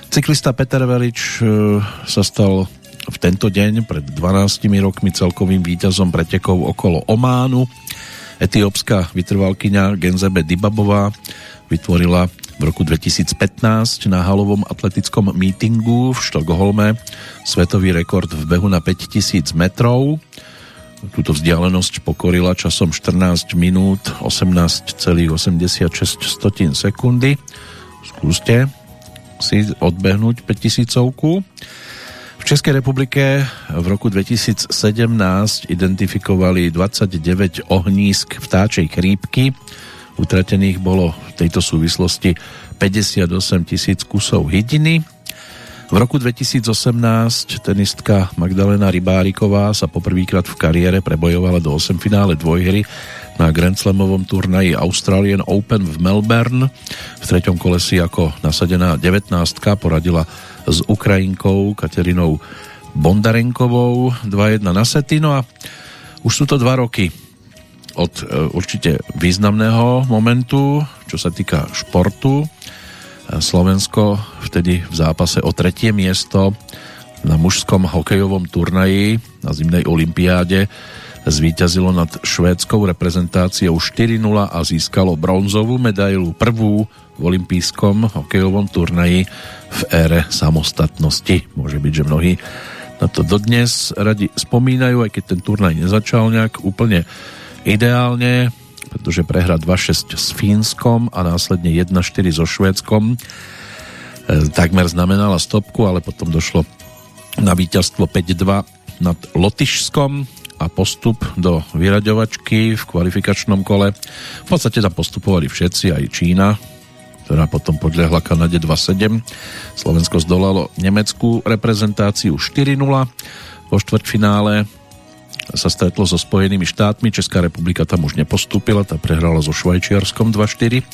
Cyklista Peter Velič e, sa stal v tento deň pred 12 rokmi celkovým víťazom pretekov okolo Ománu. Etiópska vytrvalkyňa Genzebe Dibabová vytvorila v roku 2015 na halovom atletickom mítingu v Štokholme svetový rekord v behu na 5000 metrov. Túto vzdialenosť pokorila časom 14 minút 18,86 sekundy. Skúste si odbehnúť 5000 v Českej republike v roku 2017 identifikovali 29 ohnízk vtáčej krípky. Utratených bolo v tejto súvislosti 58 tisíc kusov hydiny. V roku 2018 tenistka Magdalena Rybáriková sa poprvýkrát v kariére prebojovala do 8 finále dvojhry na Grand Slamovom turnaji Australian Open v Melbourne. V treťom kole si ako nasadená 19 poradila s Ukrajinkou Katerinou Bondarenkovou 2-1 na sety. No a už sú to dva roky od e, určite významného momentu, čo sa týka športu. E, Slovensko vtedy v zápase o tretie miesto na mužskom hokejovom turnaji na zimnej olympiáde zvíťazilo nad švédskou reprezentáciou 4-0 a získalo bronzovú medailu prvú v olympijskom hokejovom turnaji v ére samostatnosti. Môže byť, že mnohí na to dodnes radi spomínajú, aj keď ten turnaj nezačal nejak úplne ideálne, pretože prehra 2-6 s Fínskom a následne 1-4 so Švédskom e, takmer znamenala stopku, ale potom došlo na víťazstvo 5-2 nad Lotyšskom a postup do vyraďovačky v kvalifikačnom kole. V podstate tam postupovali všetci, aj Čína, ktorá potom podľahla Kanade 2-7. Slovensko zdolalo nemeckú reprezentáciu 4-0. Po štvrťfinále sa stretlo so Spojenými štátmi. Česká republika tam už nepostúpila, tá prehrala so Švajčiarskom 2-4.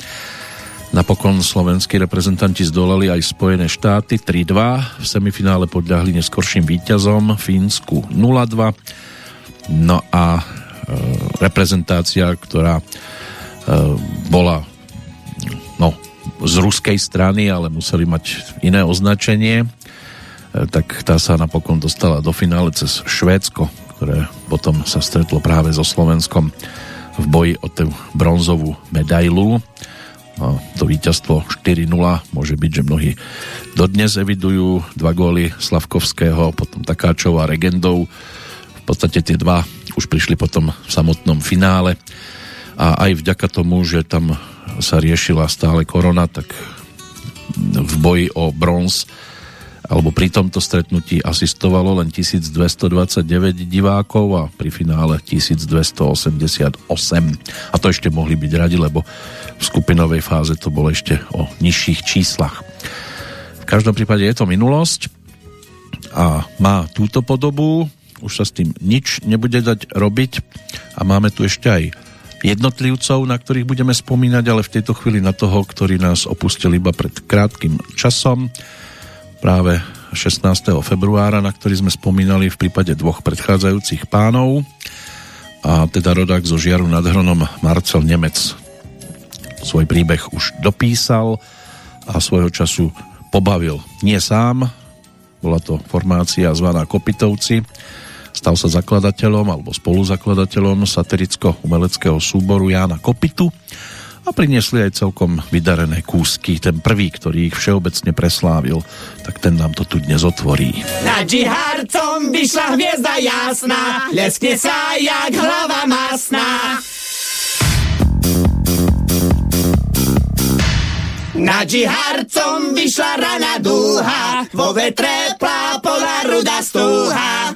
Napokon slovenskí reprezentanti zdolali aj Spojené štáty 3-2. V semifinále podľahli neskorším víťazom Fínsku 0-2. No a e, reprezentácia, ktorá e, bola no, z ruskej strany, ale museli mať iné označenie, e, tak tá sa napokon dostala do finále cez Švédsko, ktoré potom sa stretlo práve so Slovenskom v boji o tú bronzovú medailu. No, to víťazstvo 4-0 môže byť, že mnohí dodnes evidujú dva góly Slavkovského, potom Takáčov a Regendov. V podstate tie dva už prišli potom v samotnom finále a aj vďaka tomu, že tam sa riešila stále korona, tak v boji o bronz alebo pri tomto stretnutí asistovalo len 1229 divákov a pri finále 1288. A to ešte mohli byť radi, lebo v skupinovej fáze to bolo ešte o nižších číslach. V každom prípade je to minulosť a má túto podobu, už sa s tým nič nebude dať robiť a máme tu ešte aj jednotlivcov, na ktorých budeme spomínať, ale v tejto chvíli na toho, ktorý nás opustil iba pred krátkým časom, práve 16. februára, na ktorý sme spomínali v prípade dvoch predchádzajúcich pánov a teda rodák zo Žiaru nad Hronom Marcel Nemec. Svoj príbeh už dopísal a svojho času pobavil. Nie sám, bola to formácia zvaná Kopitovci, Stal sa zakladateľom alebo spoluzakladateľom satiricko-umeleckého súboru Jána Kopitu a priniesli aj celkom vydarené kúsky. Ten prvý, ktorý ich všeobecne preslávil, tak ten nám to tu dnes otvorí. Na džiharcom vyšla hviezda jasná, leskne sa jak hlava masná. Na džiharcom vyšla rana dúha, vo vetre plápola ruda stúha.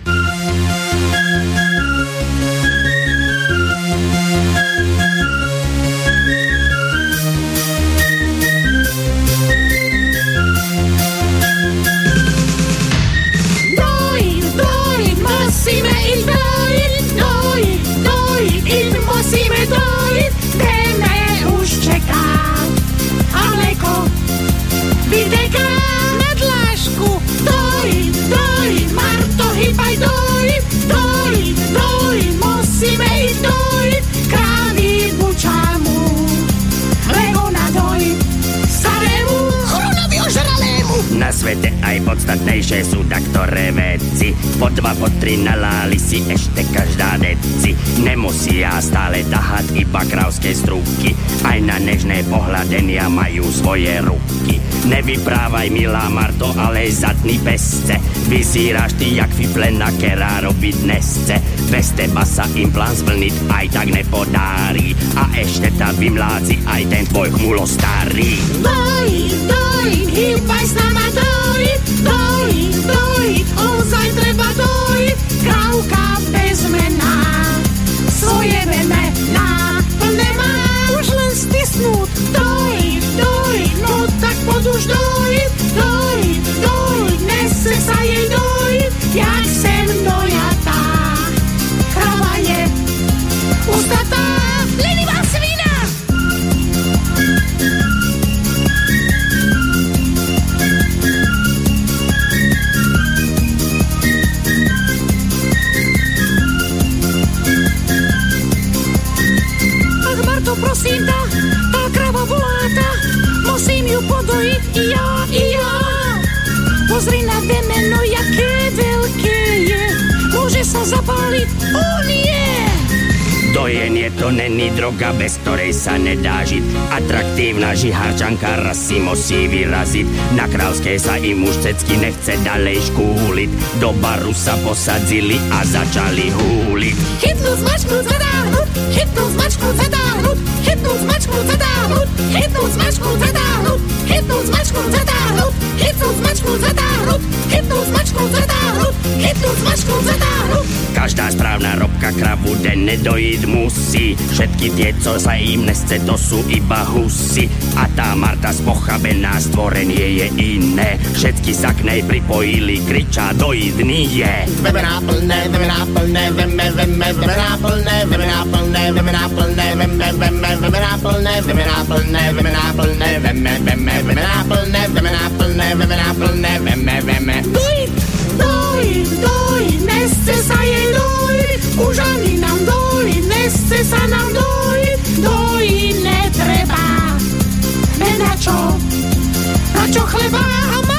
Svete aj podstatnejšie sú ktoré veci. Po dva, po tri naláli si ešte každá deci. Nemusia stále tahať iba krauské strúky. Aj na nežné pohľadenia majú svoje ruky. Nevyprávaj, milá Marto, ale zadný pesce. Vysíraš ty jak fifle na kerá robiť nesce. Bez teba sa im plán splniť aj tak nepodári. A ešte ta vymláci aj ten tvoj chmulo starý. Daj, daj dojím, hýbaj s nama dojím, ozaj treba dojím, krávka bezmená, svoje vemená, plné má. Už len stisnúť, dojím, sa zapáliť, o nie! Dojenie to není droga, bez ktorej sa nedá žiť. Atraktívna žihárčanka raz si musí vyraziť. Na kráľskej sa im už cecky nechce ďalej škúliť. Do baru sa posadzili a začali húliť. Chytnúť, zmačknúť, zadáhnuť, chytnúť, zmačknúť, zadáhnuť, chytnúť, zmačknúť, zadáhnuť, chytnúť, zmačknúť, zadáhnuť, chytnúť, zmačknúť, zadáhnuť, chytnúť, zmačknúť, zadáhnuť, chytnúť, zmačknúť, zadáhnuť, chytnúť, zmačknúť, zadáhnuť. Každá správna robka kravu denne dojiť musí. Všetky tie, co sa im nesce, to sú iba husy. A tá Marta spochabená stvorenie je iné. Všetky sa k nej pripojili, kričá dojdný je. Veme náplné, veme náplné, veme, veme, veme náplné, veme náplné, veme náplné, veme, veme, veme náplné, veme náplné, veme náplné, veme, veme, veme náplné, veme náplné, veme náplné, veme, veme. Dojít, dojít, dojít, nesce sa jej dojít, už ani nám dojít, nesce sa nám dojít, dojít netreba. Ne na čo, na čo chleba a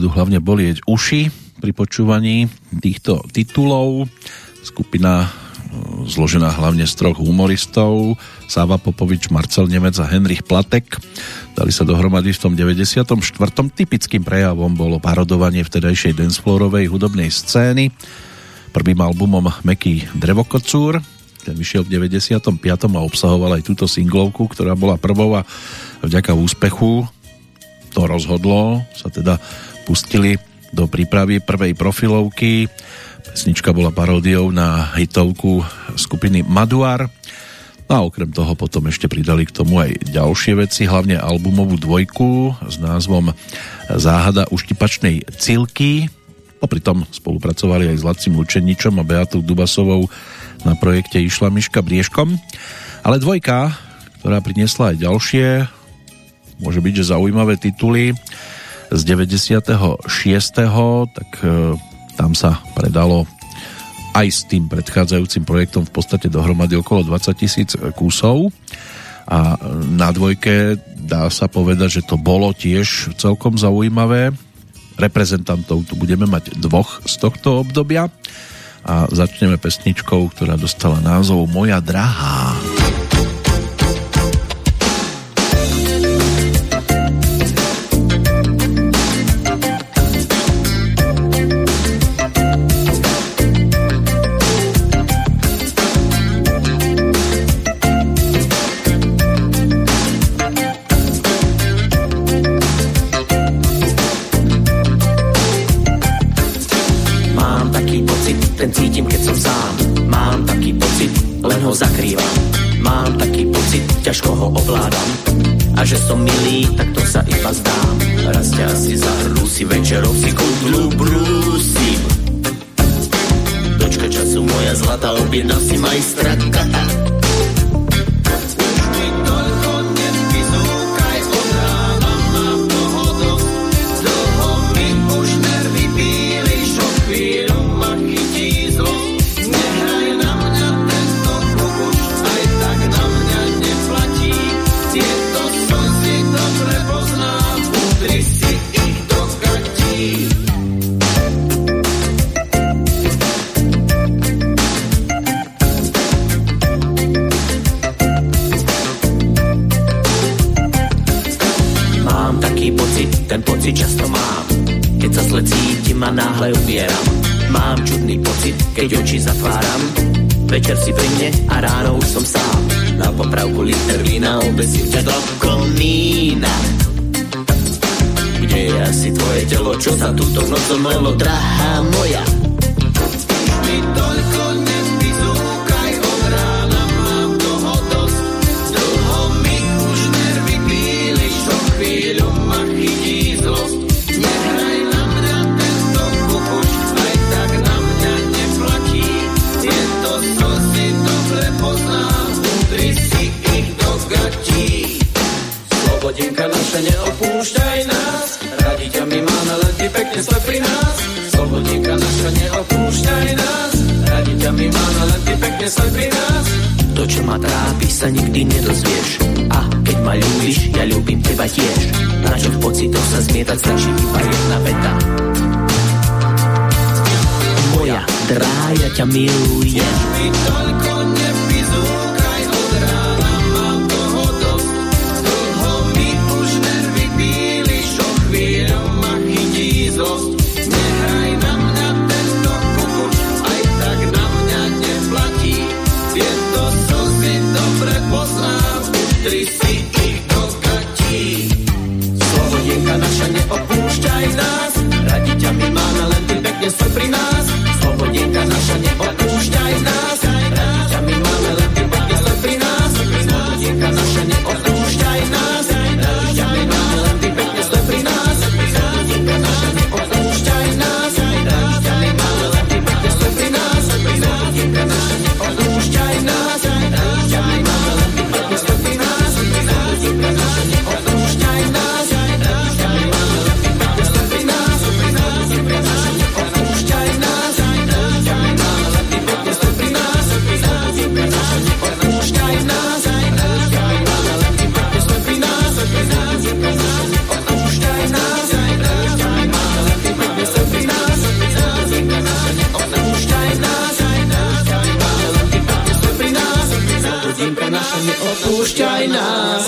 Nebudú hlavne bolieť uši pri počúvaní týchto titulov. Skupina e, zložená hlavne z troch humoristov Sáva Popovič, Marcel Nemec a Henrich Platek dali sa dohromady v tom 94. Typickým prejavom bolo parodovanie vtedajšej dancefloorovej hudobnej scény. Prvým albumom Meký drevokocúr ten vyšiel v 95. a obsahoval aj túto singlovku, ktorá bola prvou a vďaka úspechu to rozhodlo, sa teda pustili do prípravy prvej profilovky. Pesnička bola paródiou na hitovku skupiny Maduar. No a okrem toho potom ešte pridali k tomu aj ďalšie veci, hlavne albumovú dvojku s názvom Záhada uštipačnej cilky. Popri tom spolupracovali aj s Lacim Lučeničom a Beatou Dubasovou na projekte Išla Miška Briežkom. Ale dvojka, ktorá priniesla aj ďalšie, môže byť, že zaujímavé tituly z 96. tak e, tam sa predalo aj s tým predchádzajúcim projektom v podstate dohromady okolo 20 tisíc kusov a na dvojke dá sa povedať, že to bolo tiež celkom zaujímavé. Reprezentantov tu budeme mať dvoch z tohto obdobia a začneme pesničkou, ktorá dostala názov Moja drahá. Mám taký Mám taký pocit, ťažko ho ovládam. A že som milý, tak to sa iba zdám Raz ťa si zahrnú si večerov si kundlu brúsim Dočka času moja zlata, objednal si majstra kata náhle ubieram. Mám čudný pocit, keď oči zatváram. Večer si pri mne a ráno už som sám. Na popravku liter vína obesím ťa do komína. Kde je asi tvoje telo, čo sa túto noc zomlelo, drahá moja? Mi toľko sa neopúšťaj nás, radi ťa my máme, len ty pekne stoj pri nás. Slobodníka naša, neopúšťaj nás, radi ťa my máme, len ty pekne stoj pri nás. To, čo ma trápi, sa nikdy nedozvieš. A keď ma ľúbiš, ja ľúbim teba tiež. Na čo v pocitoch sa zmietať, stačí iba jedna veta. Moja drája ťa milujem. Mi toľko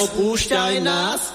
Opúšťaj nás.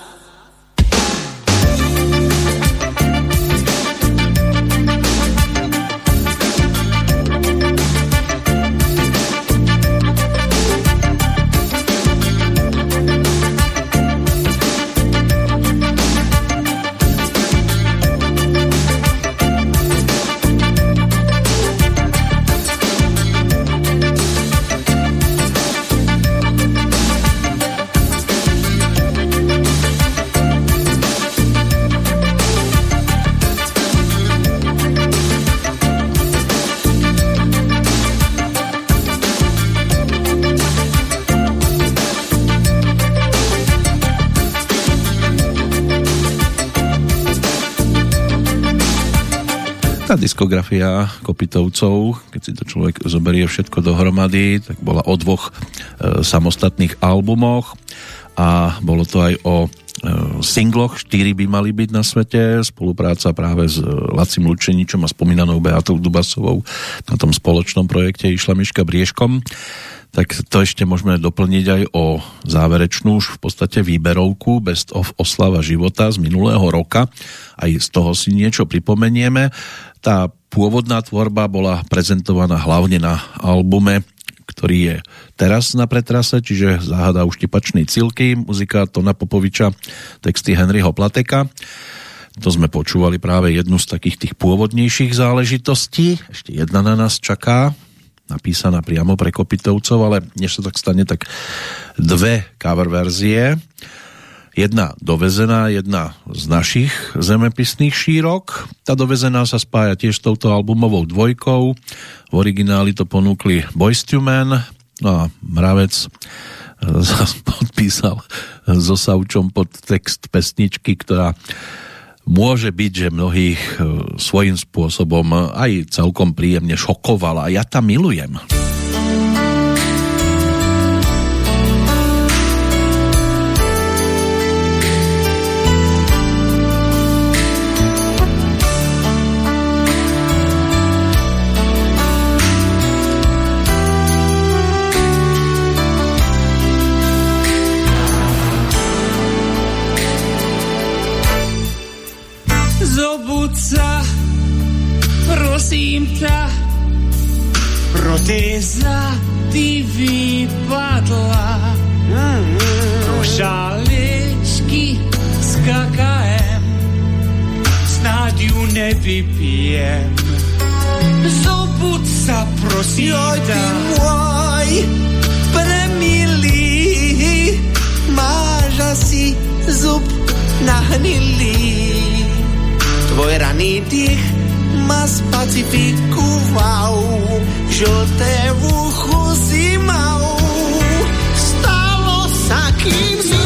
Diskografia Kopitovcov, keď si to človek zoberie všetko dohromady, tak bola o dvoch e, samostatných albumoch a bolo to aj o e, singloch, štyri by mali byť na svete, spolupráca práve s Lacim Lučeničom a spomínanou Beatou Dubasovou na tom spoločnom projekte išla Miška Briežkom tak to ešte môžeme doplniť aj o záverečnú už v podstate výberovku Best of Oslava života z minulého roka. Aj z toho si niečo pripomenieme. Tá pôvodná tvorba bola prezentovaná hlavne na albume, ktorý je teraz na pretrase, čiže záhada uštipačnej cilky, muzika Tona Popoviča, texty Henryho Plateka. To sme počúvali práve jednu z takých tých pôvodnejších záležitostí. Ešte jedna na nás čaká, napísaná priamo pre Kopitovcov, ale než sa tak stane, tak dve cover verzie. Jedna dovezená, jedna z našich zemepisných šírok. Tá dovezená sa spája tiež s touto albumovou dvojkou. V origináli to ponúkli Boyz II Men, no a Mravec sa (laughs) podpísal so Saučom pod text pesničky, ktorá môže byť, že mnohých e, svojím spôsobom aj celkom príjemne šokovala. Ja tam milujem. prosím protéza ty vypadla. Do šaličky s KKM, snáď ju nevypijem. Zobud sa, prosím Joj, ty môj premilý, máš asi zub nahnilý. Tvoj raný dých ma spacifikoval, žlté v uchu zimou. Stalo sa, kým si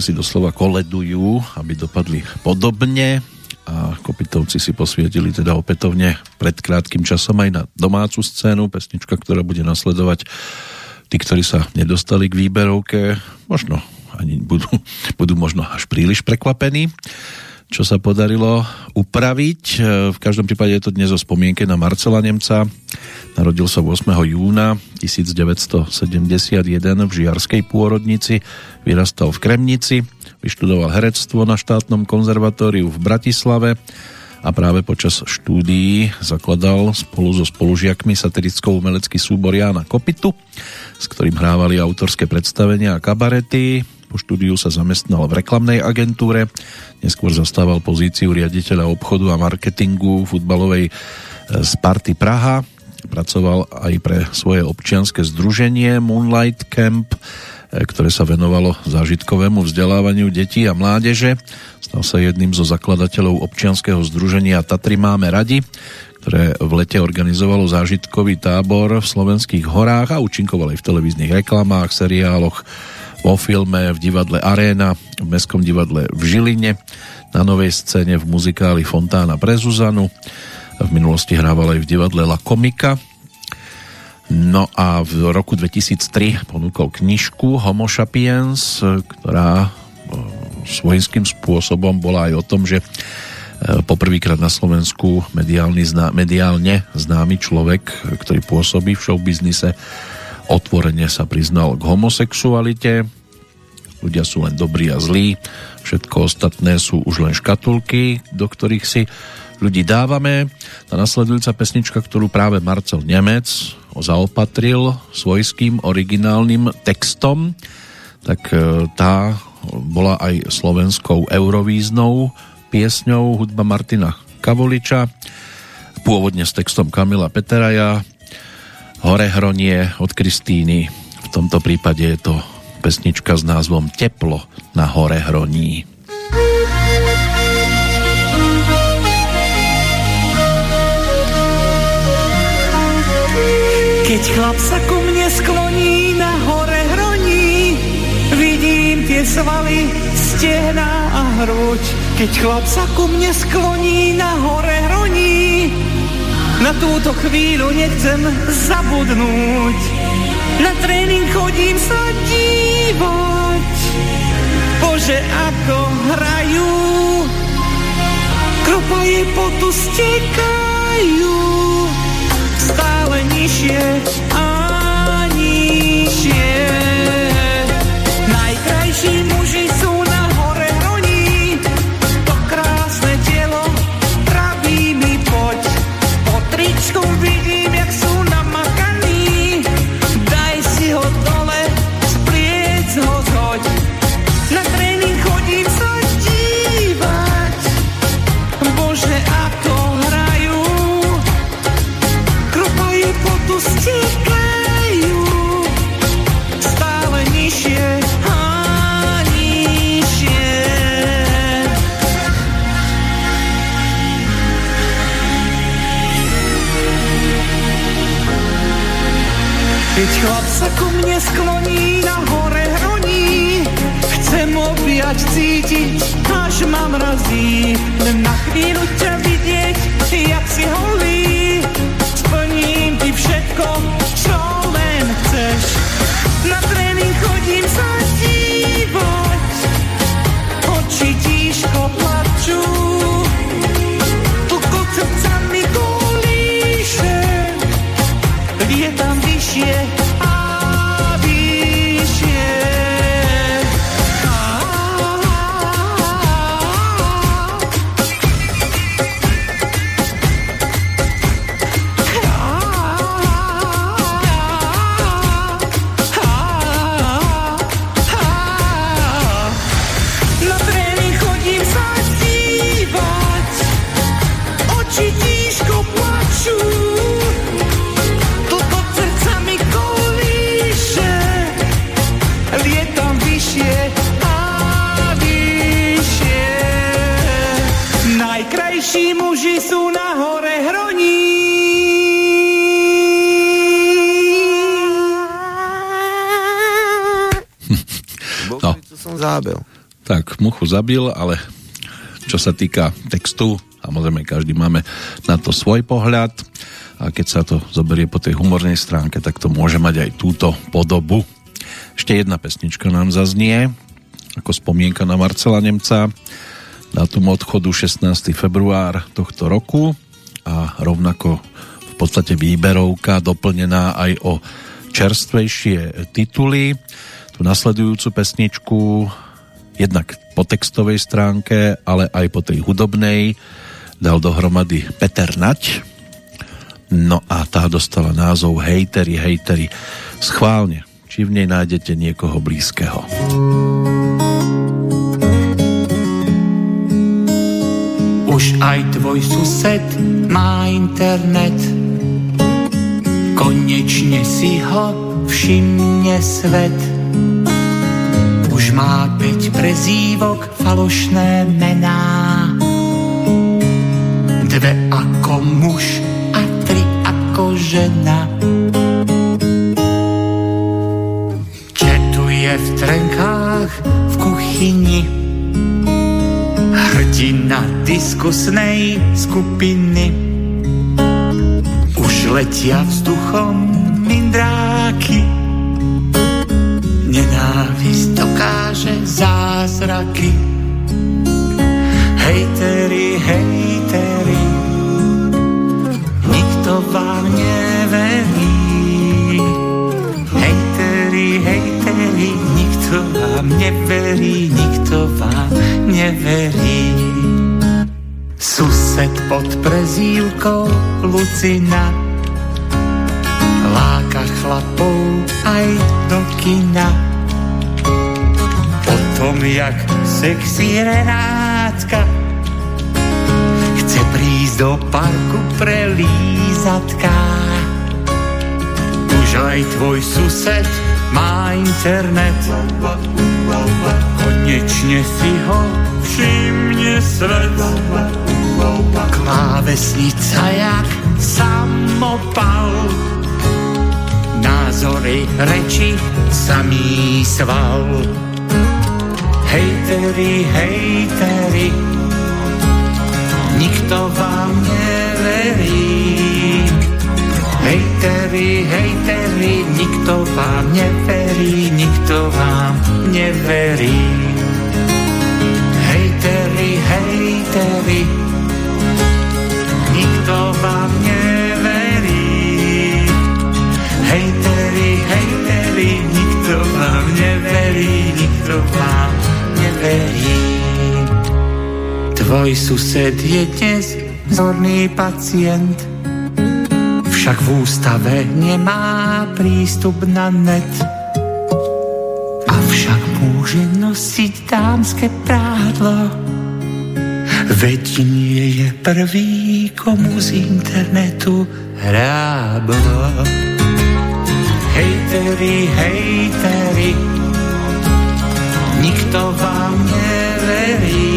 ktoré si doslova koledujú, aby dopadli podobne. A Kopitovci si posvietili teda opätovne pred krátkým časom aj na domácu scénu, pesnička, ktorá bude nasledovať tí, ktorí sa nedostali k výberovke, možno ani budú, (laughs) budú možno až príliš prekvapení čo sa podarilo upraviť. V každom prípade je to dnes o spomienke na Marcela Nemca. Narodil sa 8. júna 1971 v Žiarskej pôrodnici, vyrastal v Kremnici, vyštudoval herectvo na štátnom konzervatóriu v Bratislave a práve počas štúdií zakladal spolu so spolužiakmi satiricko-umelecký súbor Jána Kopitu, s ktorým hrávali autorské predstavenia a kabarety. Po štúdiu sa zamestnal v reklamnej agentúre, neskôr zastával pozíciu riaditeľa obchodu a marketingu futbalovej e, Sparty Praha. Pracoval aj pre svoje občianske združenie Moonlight Camp, e, ktoré sa venovalo zážitkovému vzdelávaniu detí a mládeže. Stal sa jedným zo zakladateľov občianskeho združenia Tatry máme radi, ktoré v lete organizovalo zážitkový tábor v slovenských horách a účinkoval v televíznych reklamách, seriáloch, vo filme, v divadle Arena, v Mestskom divadle v Žiline, na novej scéne v muzikáli Fontána pre Zuzanu. V minulosti hrával aj v divadle La Komika. No a v roku 2003 ponúkol knižku Homo Sapiens, ktorá e, svojím spôsobom bola aj o tom, že e, poprvýkrát na Slovensku mediálne, mediálne známy človek, ktorý pôsobí v showbiznise, otvorene sa priznal k homosexualite. Ľudia sú len dobrí a zlí, všetko ostatné sú už len škatulky, do ktorých si ľudí dávame. Tá nasledujúca pesnička, ktorú práve Marcel Nemec zaopatril svojským originálnym textom, tak e, tá bola aj slovenskou eurovíznou piesňou hudba Martina Kavoliča, pôvodne s textom Kamila Peteraja, Hore hronie od Kristíny. V tomto prípade je to pesnička s názvom Teplo na hore hroní. Keď chlap sa ku mne skloní na hore hroní, vidím tie svaly, stehna a hruď. Keď chlap sa ku mne skloní na hore hroní, na túto chvíľu nechcem zabudnúť. Na tréning chodím sa dívať. Bože, ako hrajú. Kropaje potu stekajú. Stále nižšie zabil, ale čo sa týka textu, samozrejme každý máme na to svoj pohľad a keď sa to zoberie po tej humornej stránke, tak to môže mať aj túto podobu. Ešte jedna pesnička nám zaznie, ako spomienka na Marcela Nemca, dátum odchodu 16. február tohto roku a rovnako v podstate výberovka doplnená aj o čerstvejšie tituly. Tu nasledujúcu pesničku jednak po textovej stránke, ale aj po tej hudobnej dal dohromady Peter Nať. No a tá dostala názov Hejteri, hejteri. Schválne, či v nej nájdete niekoho blízkeho. Už aj tvoj sused má internet Konečne si ho všimne svet Má 5 prezívok, falošné mená. Dve ako muž a tri ako žena. Četuje v trenkách v kuchyni. Hrdina diskusnej skupiny. Už letia vzduchom mindráky Nenávisť dokáže zázraky. Hejteri, hejteri Nikto vám neverí. Hejteri, hejteri Nikto vám neverí Nikto vám neverí. Sused pod prezývkou Lucina Láka chlapov aj do kina Potom jak sexy Renátka. Chce prísť do parku pre lízatka Už aj tvoj sused má internet. Konečne si ho všimne svet. Klávesnica jak samopal. Názory, reči, samý sval Hejteri, hejteri Nikto vám neverí. Hejteri, hejteri Nikto vám neverí Nikto vám neverí. Hejteri, hejteri Nikto vám neverí. Hejteri, hejteri Nikto vám neverí Nikto vám neverí Tvoj sused je dnes zorný pacient Však v ústave nemá prístup na net. Avšak môže nosiť dámske prádlo. Veď nie je prvý, komu z internetu hráblo. Hejteri, hejteri, nikto vám neverí.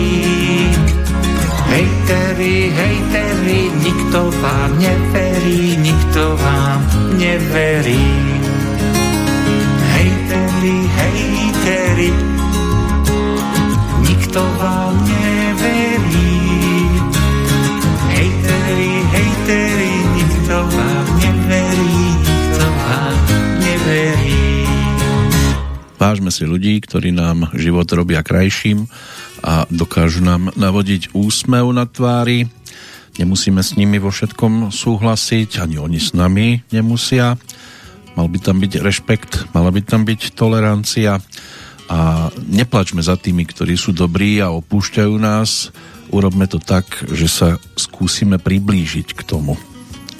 Hejteri, hejteri, nikto vám neverí, nikto vám neverí. Hejteri, hejteri, nikto vám neverí. Hejteri, hejteri, nikto vám neverí, Vážme si ľudí, ktorí nám život robia krajším a dokážu nám navodiť úsmev na tvári. Nemusíme s nimi vo všetkom súhlasiť, ani oni s nami nemusia. Mal by tam byť rešpekt, mala by tam byť tolerancia a neplačme za tými, ktorí sú dobrí a opúšťajú nás. Urobme to tak, že sa skúsime priblížiť k tomu,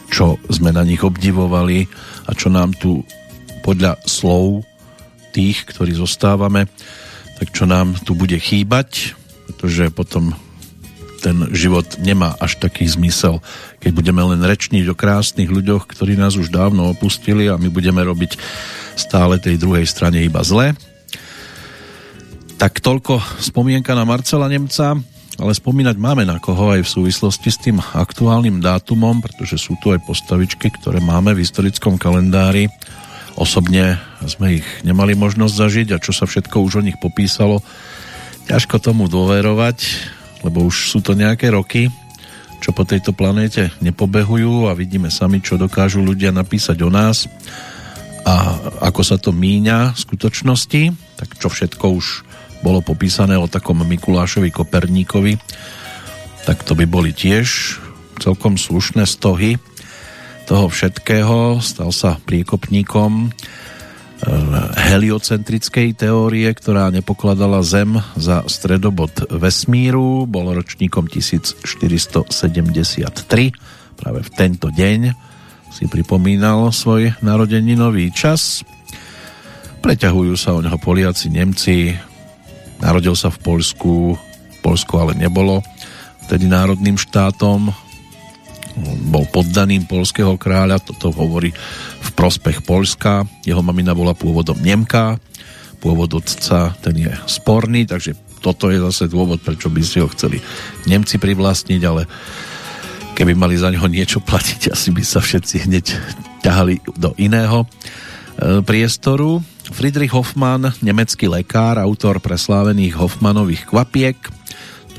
čo sme na nich obdivovali a čo nám tu podľa slov tých, ktorí zostávame, tak čo nám tu bude chýbať, pretože potom ten život nemá až taký zmysel, keď budeme len rečniť o krásnych ľuďoch, ktorí nás už dávno opustili a my budeme robiť stále tej druhej strane iba zle. Tak toľko spomienka na Marcela Nemca, ale spomínať máme na koho aj v súvislosti s tým aktuálnym dátumom, pretože sú tu aj postavičky, ktoré máme v historickom kalendári. Osobne sme ich nemali možnosť zažiť a čo sa všetko už o nich popísalo, ťažko tomu dôverovať, lebo už sú to nejaké roky, čo po tejto planéte nepobehujú a vidíme sami, čo dokážu ľudia napísať o nás a ako sa to míňa v skutočnosti, tak čo všetko už bolo popísané o takom Mikulášovi Koperníkovi, tak to by boli tiež celkom slušné stohy toho všetkého. Stal sa priekopníkom e, heliocentrickej teórie, ktorá nepokladala Zem za stredobod vesmíru. Bol ročníkom 1473. Práve v tento deň si pripomínal svoj narodeninový čas. Preťahujú sa o neho Poliaci, Nemci, Narodil sa v Polsku, Polsko ale nebolo vtedy národným štátom, bol poddaným polského kráľa, toto hovorí v prospech Polska. Jeho mamina bola pôvodom Nemka, pôvod otca ten je sporný, takže toto je zase dôvod, prečo by si ho chceli Nemci privlastniť, ale keby mali za neho niečo platiť, (laughs) asi by sa všetci hneď ťahali do iného e, priestoru. Friedrich Hoffmann, nemecký lekár, autor preslávených Hoffmanových kvapiek,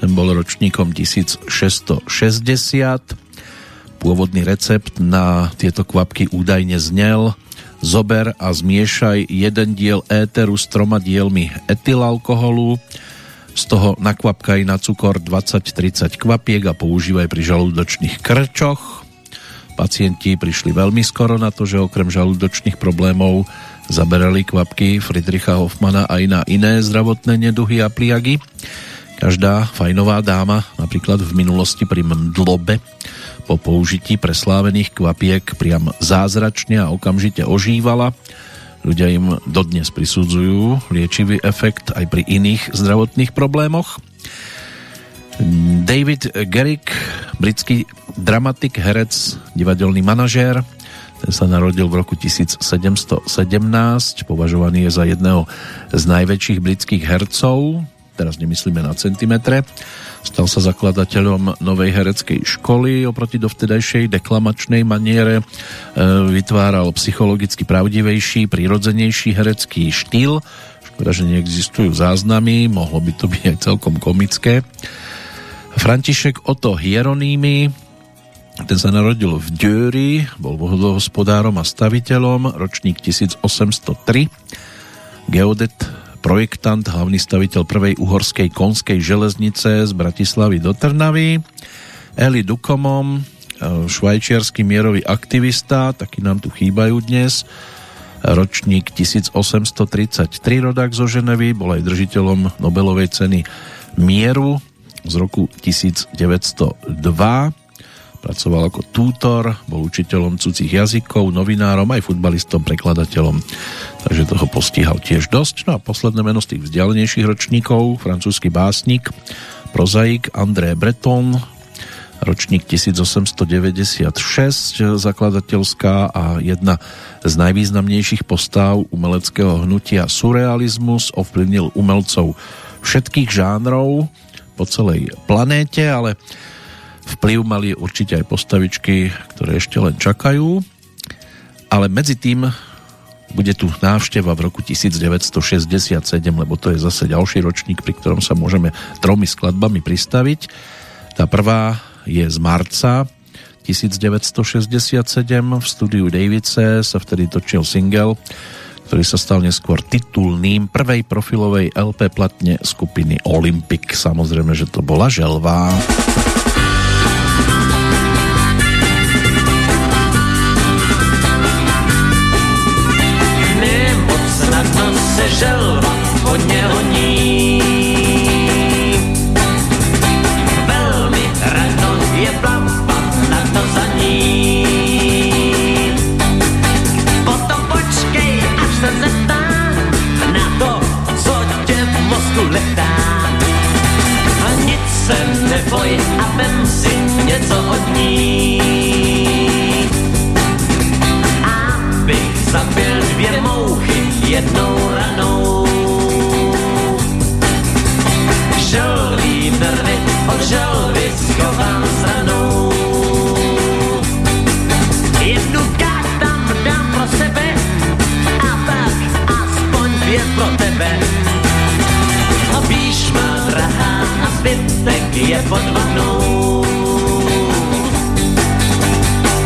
ten bol ročníkom 1660. Pôvodný recept na tieto kvapky údajne znel Zober a zmiešaj jeden diel éteru s troma dielmi etylalkoholu, z toho nakvapkaj na cukor 20-30 kvapiek a používaj pri žalúdočných krčoch. Pacienti prišli veľmi skoro na to, že okrem žalúdočných problémov Zaberali kvapky Friedricha Hoffmana aj na iné zdravotné neduhy a pliagy. Každá fajnová dáma, napríklad v minulosti pri mdlobe, po použití preslávených kvapiek priam zázračne a okamžite ožívala. Ľudia im dodnes prisudzujú liečivý efekt aj pri iných zdravotných problémoch. David Garrick, britský dramatik, herec, divadelný manažér, ten sa narodil v roku 1717, považovaný je za jedného z najväčších britských hercov, teraz nemyslíme na centimetre. Stal sa zakladateľom novej hereckej školy oproti dovtedajšej deklamačnej maniere. E, vytváral psychologicky pravdivejší, prirodzenejší herecký štýl. Škoda, že neexistujú záznamy, mohlo by to byť aj celkom komické. František Otto Hieronými, ten sa narodil v Döri, bol vodohospodárom a staviteľom, ročník 1803, geodet, projektant, hlavný staviteľ prvej uhorskej konskej železnice z Bratislavy do Trnavy, Eli Dukomom, e, švajčiarsky mierový aktivista, taký nám tu chýbajú dnes, ročník 1833 rodák zo Ženevy, bol aj držiteľom Nobelovej ceny mieru z roku 1902 Pracoval ako tútor, bol učiteľom cudzích jazykov, novinárom, aj futbalistom, prekladateľom. Takže toho postihal tiež dosť. No a posledné meno z tých vzdialenejších ročníkov, francúzsky básnik, prozaik André Breton, ročník 1896, zakladateľská a jedna z najvýznamnejších postáv umeleckého hnutia surrealizmus, ovplyvnil umelcov všetkých žánrov po celej planéte, ale Vplyv mali určite aj postavičky, ktoré ešte len čakajú, ale medzi tým bude tu návšteva v roku 1967, lebo to je zase ďalší ročník, pri ktorom sa môžeme tromi skladbami pristaviť. Tá prvá je z marca 1967 v studiu Davice sa vtedy točil single, ktorý sa stal neskôr titulným prvej profilovej LP platne skupiny Olympic. Samozrejme, že to bola želvá. Želva hodně honí. Velmi rado je plavat na to za ní. Potom počkej, až se zeptá na to, co tě v mozku letá. A nic se neboj a vem si něco od ní. Abych zabil dvě mouchy jednou od želvy schovám stranou. Jednu kát tam dám pro sebe a pak tebe. A píš má drahá a zbytek je pod vanou.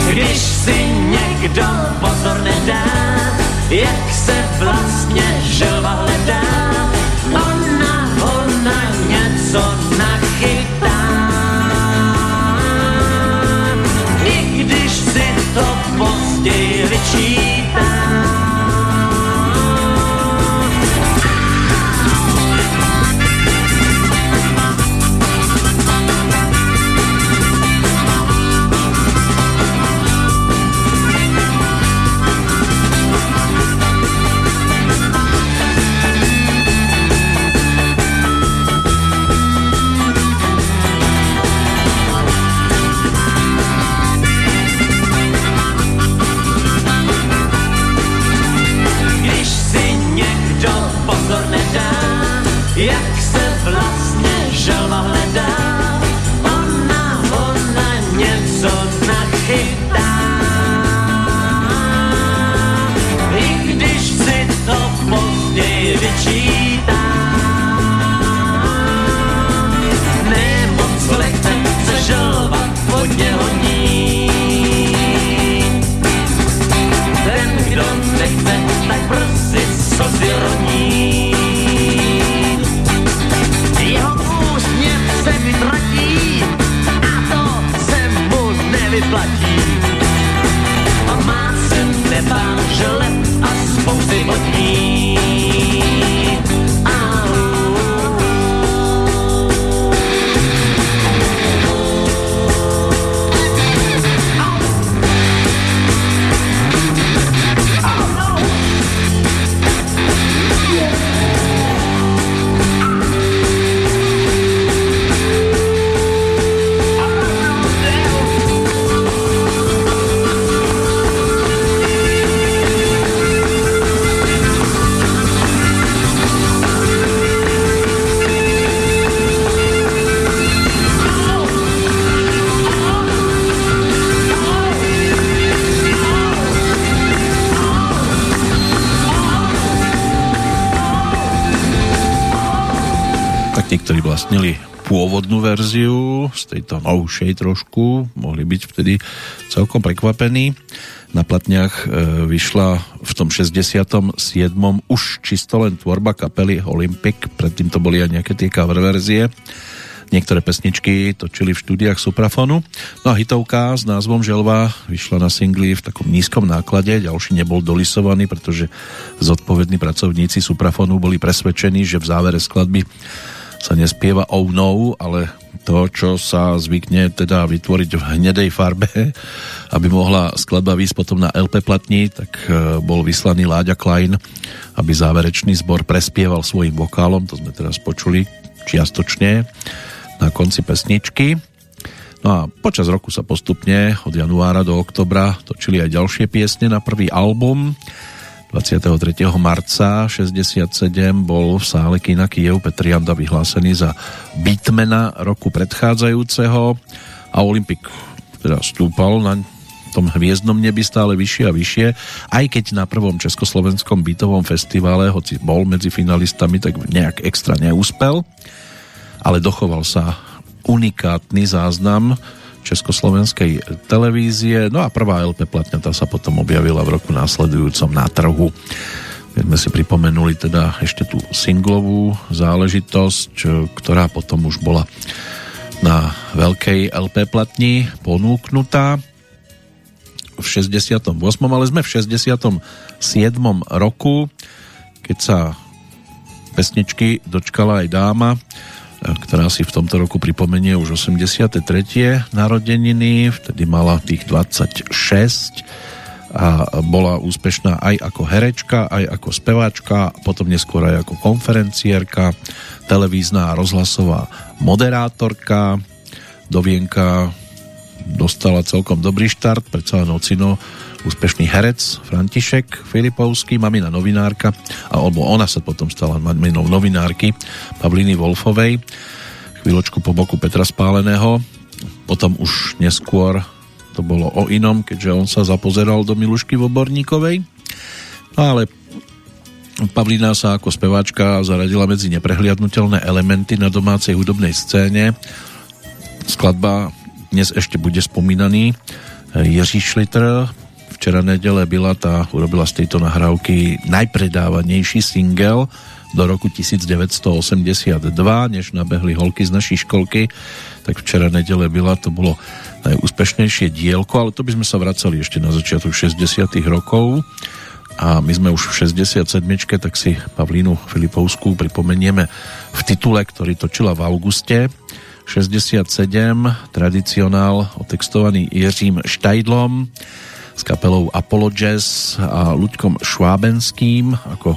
Když si někdo pozor nedá, jak se vlastně želva hledá, achieve. Verziu z tejto novšej trošku, mohli byť vtedy celkom prekvapení. Na platniach e, vyšla v tom 67. už čisto len tvorba kapely Olympic, predtým to boli aj nejaké tie cover verzie. Niektoré pesničky točili v štúdiách Suprafonu. No a hitovka s názvom Želva vyšla na singli v takom nízkom náklade, ďalší nebol dolisovaný, pretože zodpovední pracovníci Suprafonu boli presvedčení, že v závere skladby sa nespieva oh no, ale to, čo sa zvykne teda vytvoriť v hnedej farbe, (laughs) aby mohla skladba výsť potom na LP platni, tak e, bol vyslaný Láďa Klein, aby záverečný zbor prespieval svojim vokálom, to sme teraz počuli čiastočne na konci pesničky. No a počas roku sa postupne od januára do oktobra točili aj ďalšie piesne na prvý album. 23. marca 67 bol v sále Kina Kiev Petrianda vyhlásený za beatmana roku predchádzajúceho a Olympik teda stúpal na tom hviezdnom nebi stále vyššie a vyššie, aj keď na prvom československom bytovom festivale, hoci bol medzi finalistami, tak nejak extra neúspel, ale dochoval sa unikátny záznam československej televízie. No a prvá LP platňa tá sa potom objavila v roku následujúcom na trhu. Keď sme si pripomenuli teda ešte tú singlovú záležitosť, ktorá potom už bola na veľkej LP platni ponúknutá v 68. ale sme v 67. roku, keď sa pesničky dočkala aj dáma, ktorá si v tomto roku pripomenie už 83. narodeniny, vtedy mala tých 26 a bola úspešná aj ako herečka, aj ako speváčka, potom neskôr aj ako konferencierka, televízna a rozhlasová moderátorka. Dovienka dostala celkom dobrý štart, predsa len ocino úspešný herec František Filipovský, mamina novinárka, alebo ona sa potom stala maminou novinárky Pavliny Wolfovej, chvíľočku po boku Petra Spáleného, potom už neskôr to bolo o inom, keďže on sa zapozeral do Milušky Voborníkovej, no ale Pavlína sa ako speváčka zaradila medzi neprehliadnutelné elementy na domácej hudobnej scéne. Skladba dnes ešte bude spomínaný Jiří Šlitr. Včera nedele byla tá urobila z tejto nahrávky najpredávanejší single do roku 1982, než nabehli holky z našej školky, tak včera nedele byla, to bolo najúspešnejšie dielko, ale to by sme sa vracali ešte na začiatok 60 rokov a my sme už v 67. tak si Pavlínu Filipovskú pripomenieme v titule, ktorý točila v auguste 67, tradicionál otextovaný Jiřím Štajdlom s kapelou Apollo Jazz a Luďkom Švábenským ako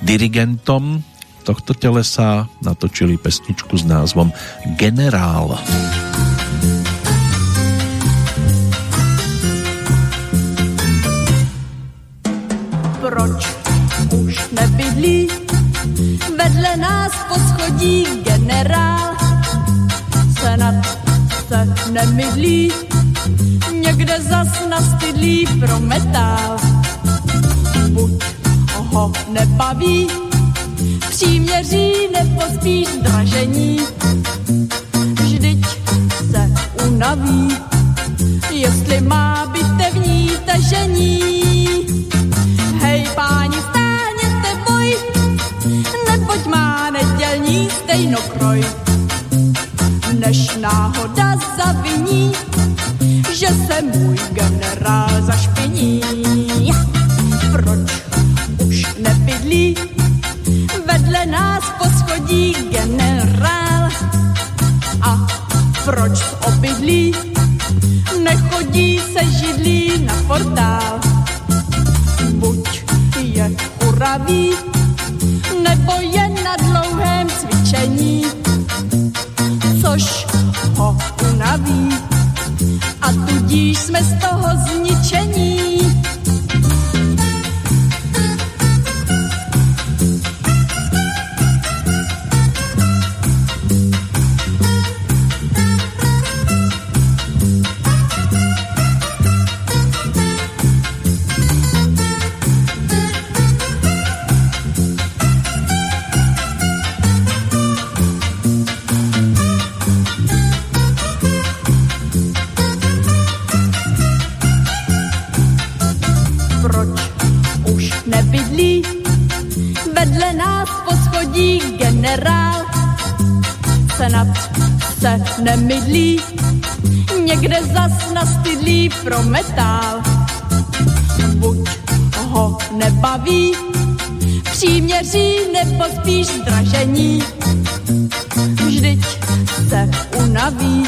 dirigentom tohto telesa natočili pesničku s názvom Generál. Proč už nebydlí vedle nás poschodí generál. Senat se nemydlí, někde zas nastydlí pro metál. Buď ho nebaví, příměří nepospíš dražení, vždyť se unaví, jestli má bitevní tažení hej páni, stáhněte boj, neboť má nedělní stejnokroj. Než náhoda zaviní, že se můj generál zašpiní. Proč už nebydlí vedle nás poschodí generál? A proč v obydlí nechodí se židlí na portál? je uravý, nebo je na dlouhém cvičení, což ho unaví. A tudíž jsme z toho zničení. Se nemydlí, někde zas nastydlí pro metál. Buď ho nebaví, příměří nebo spíš zdražení. Vždyť se unaví,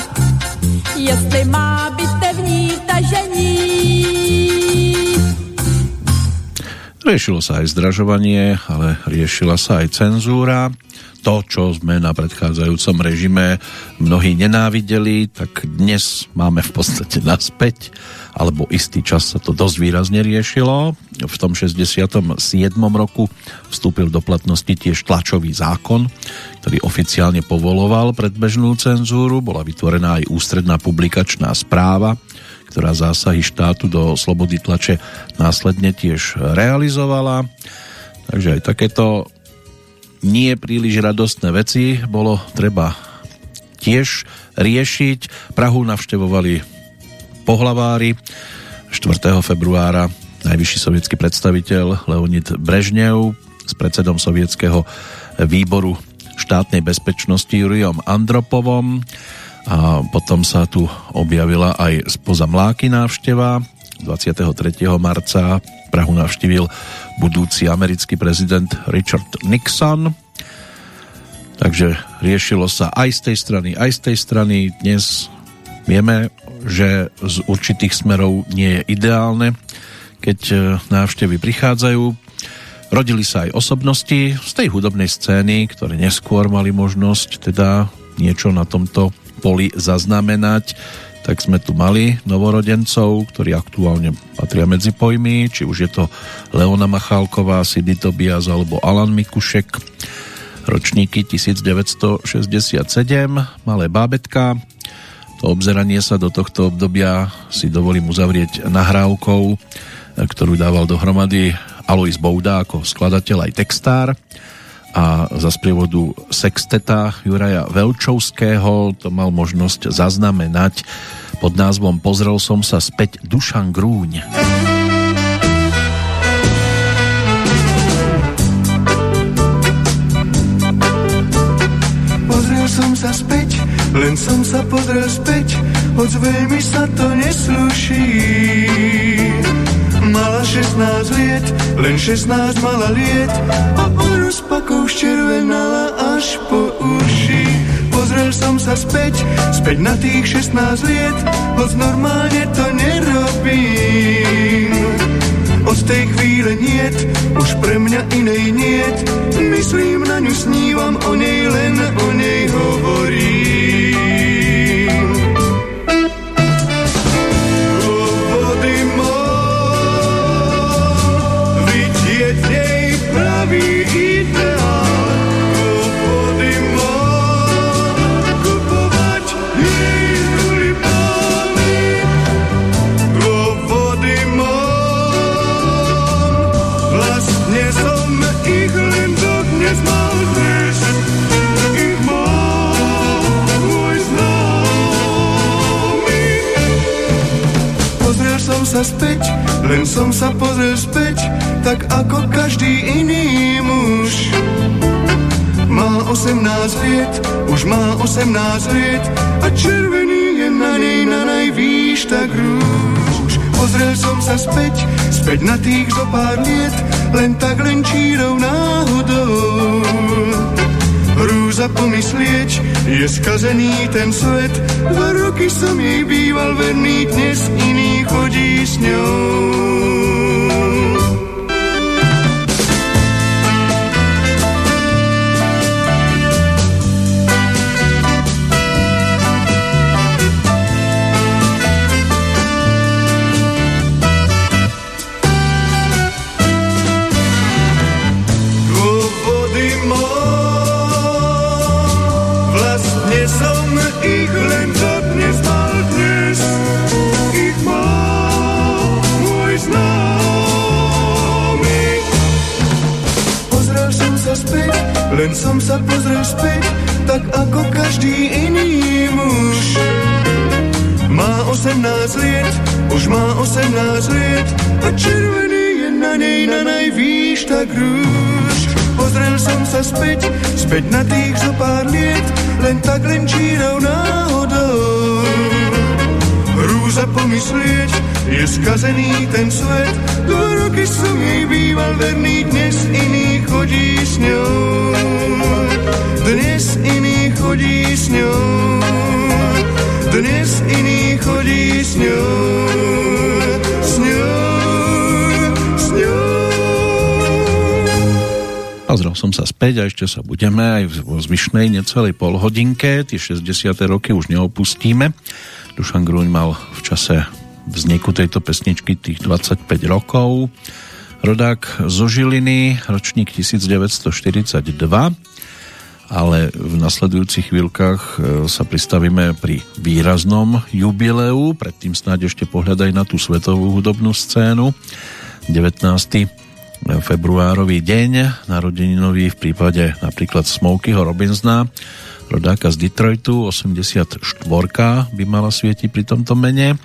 jestli má bitevní tažení. Riešilo sa aj zdražovanie, ale riešila sa aj cenzúra to, čo sme na predchádzajúcom režime mnohí nenávideli, tak dnes máme v podstate naspäť, alebo istý čas sa to dosť výrazne riešilo. V tom 67. roku vstúpil do platnosti tiež tlačový zákon, ktorý oficiálne povoloval predbežnú cenzúru. Bola vytvorená aj ústredná publikačná správa, ktorá zásahy štátu do slobody tlače následne tiež realizovala. Takže aj takéto nie príliš radostné veci bolo treba tiež riešiť. Prahu navštevovali pohlavári 4. februára najvyšší sovietský predstaviteľ Leonid Brežnev s predsedom sovietského výboru štátnej bezpečnosti Jurijom Andropovom a potom sa tu objavila aj spoza mláky návšteva 23. marca Prahu navštívil budúci americký prezident Richard Nixon. Takže riešilo sa aj z tej strany, aj z tej strany. Dnes vieme, že z určitých smerov nie je ideálne, keď e, návštevy prichádzajú. Rodili sa aj osobnosti z tej hudobnej scény, ktoré neskôr mali možnosť teda niečo na tomto poli zaznamenať tak sme tu mali novorodencov, ktorí aktuálne patria medzi pojmy, či už je to Leona Machálková, Sidy Tobias alebo Alan Mikušek, ročníky 1967, Malé bábetka. To obzeranie sa do tohto obdobia si dovolím uzavrieť nahrávkou, ktorú dával dohromady Alois Bouda ako skladateľ aj textár a za sprievodu sexteta Juraja Velčovského to mal možnosť zaznamenať pod názvom Pozrel som sa späť Dušan Grúň. Pozrel som sa späť, len som sa pozrel späť, hoď veľmi sa to nesluší. Mala 16 liet, len 16 mala liet a rozpakou ščervenala až po uši. Pozrel som sa späť, späť na tých 16 liet, hoď normálne to nerobím. Od tej chvíle niet, už pre mňa inej niet, myslím na ňu, snívam o nej, len o nej hovorím. Pozrel som sa späť, len som sa pozrel späť, tak ako každý iný muž. Má 18 liet, už má 18 liet a červený je na nej na najvýš tak rúž. Pozrel som sa späť, späť na tých zo pár liet, len tak len čírou náhodou. Hrúza pomyslieť, je skazený ten svet, dva roky som jej býval verný, dnes iný chodí s ňou. Som sa pozrel späť, tak ako každý iný muž. Má 18 liet, už má 18 liet a červený je na nej na najvýš tak rúž. Pozrel som sa späť, späť na tých zo pár liet, len tak len čírou náhodou. Hrúza pomyslieť, je skazený ten svet, dva roky som jej býval verný, dnes iný chodí s ňou. Dnes iný chodí s ňou. Dnes iný chodí s ňou. S ňou, s ňou. Pozrel som sa späť a ešte sa budeme aj vo zvyšnej necelej polhodinke. Tie 60. roky už neopustíme. Dušan Gruň mal v čase vzniku tejto pesničky tých 25 rokov. Rodák zo Žiliny, ročník 1942, ale v nasledujúcich chvíľkach e, sa pristavíme pri výraznom jubileu, predtým snáď ešte pohľadaj na tú svetovú hudobnú scénu. 19 februárový deň, narodeninový v prípade napríklad Smokeyho Robinsona, rodáka z Detroitu, 84 by mala svietiť pri tomto mene.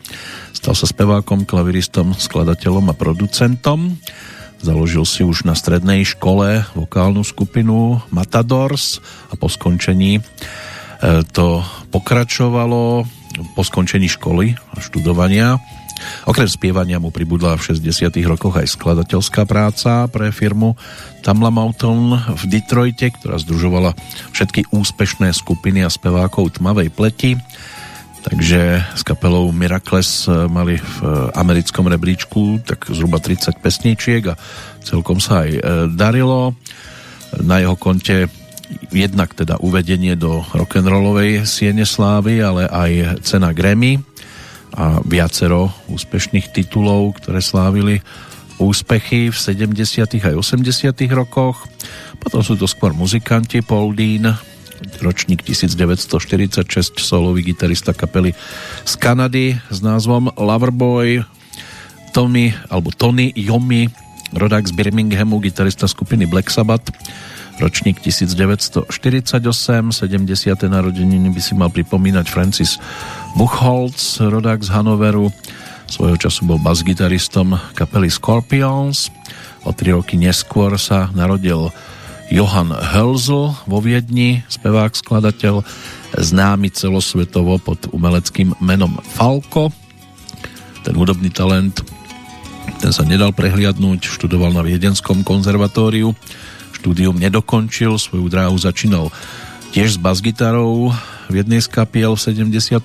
Stal sa spevákom, klaviristom, skladateľom a producentom. Založil si už na strednej škole vokálnu skupinu Matadors a po skončení e, to pokračovalo po skončení školy a študovania Okrem spievania mu pribudla v 60 rokoch aj skladateľská práca pre firmu Tamla Mountain v Detroite, ktorá združovala všetky úspešné skupiny a spevákov tmavej pleti. Takže s kapelou Miracles mali v americkom rebríčku tak zhruba 30 pesničiek a celkom sa aj e, darilo. Na jeho konte jednak teda uvedenie do rock'n'rollovej siene slávy, ale aj cena Grammy a viacero úspešných titulov, ktoré slávili úspechy v 70. aj 80. rokoch. Potom sú to skôr muzikanti Paul Dean, ročník 1946, solový gitarista kapely z Kanady s názvom Loverboy, Tony, alebo Tony Yomi, rodák z Birminghamu, gitarista skupiny Black Sabbath, ročník 1948, 70. narodeniny by si mal pripomínať Francis Buchholz, rodák z Hanoveru, svojho času bol basgitaristom kapely Scorpions, o tri roky neskôr sa narodil Johann Hölzl vo Viedni, spevák, skladateľ, známy celosvetovo pod umeleckým menom Falco. Ten hudobný talent ten sa nedal prehliadnúť, študoval na Viedenskom konzervatóriu, štúdium nedokončil, svoju dráhu začínal tiež s basgitarou v jednej z kapiel v 77.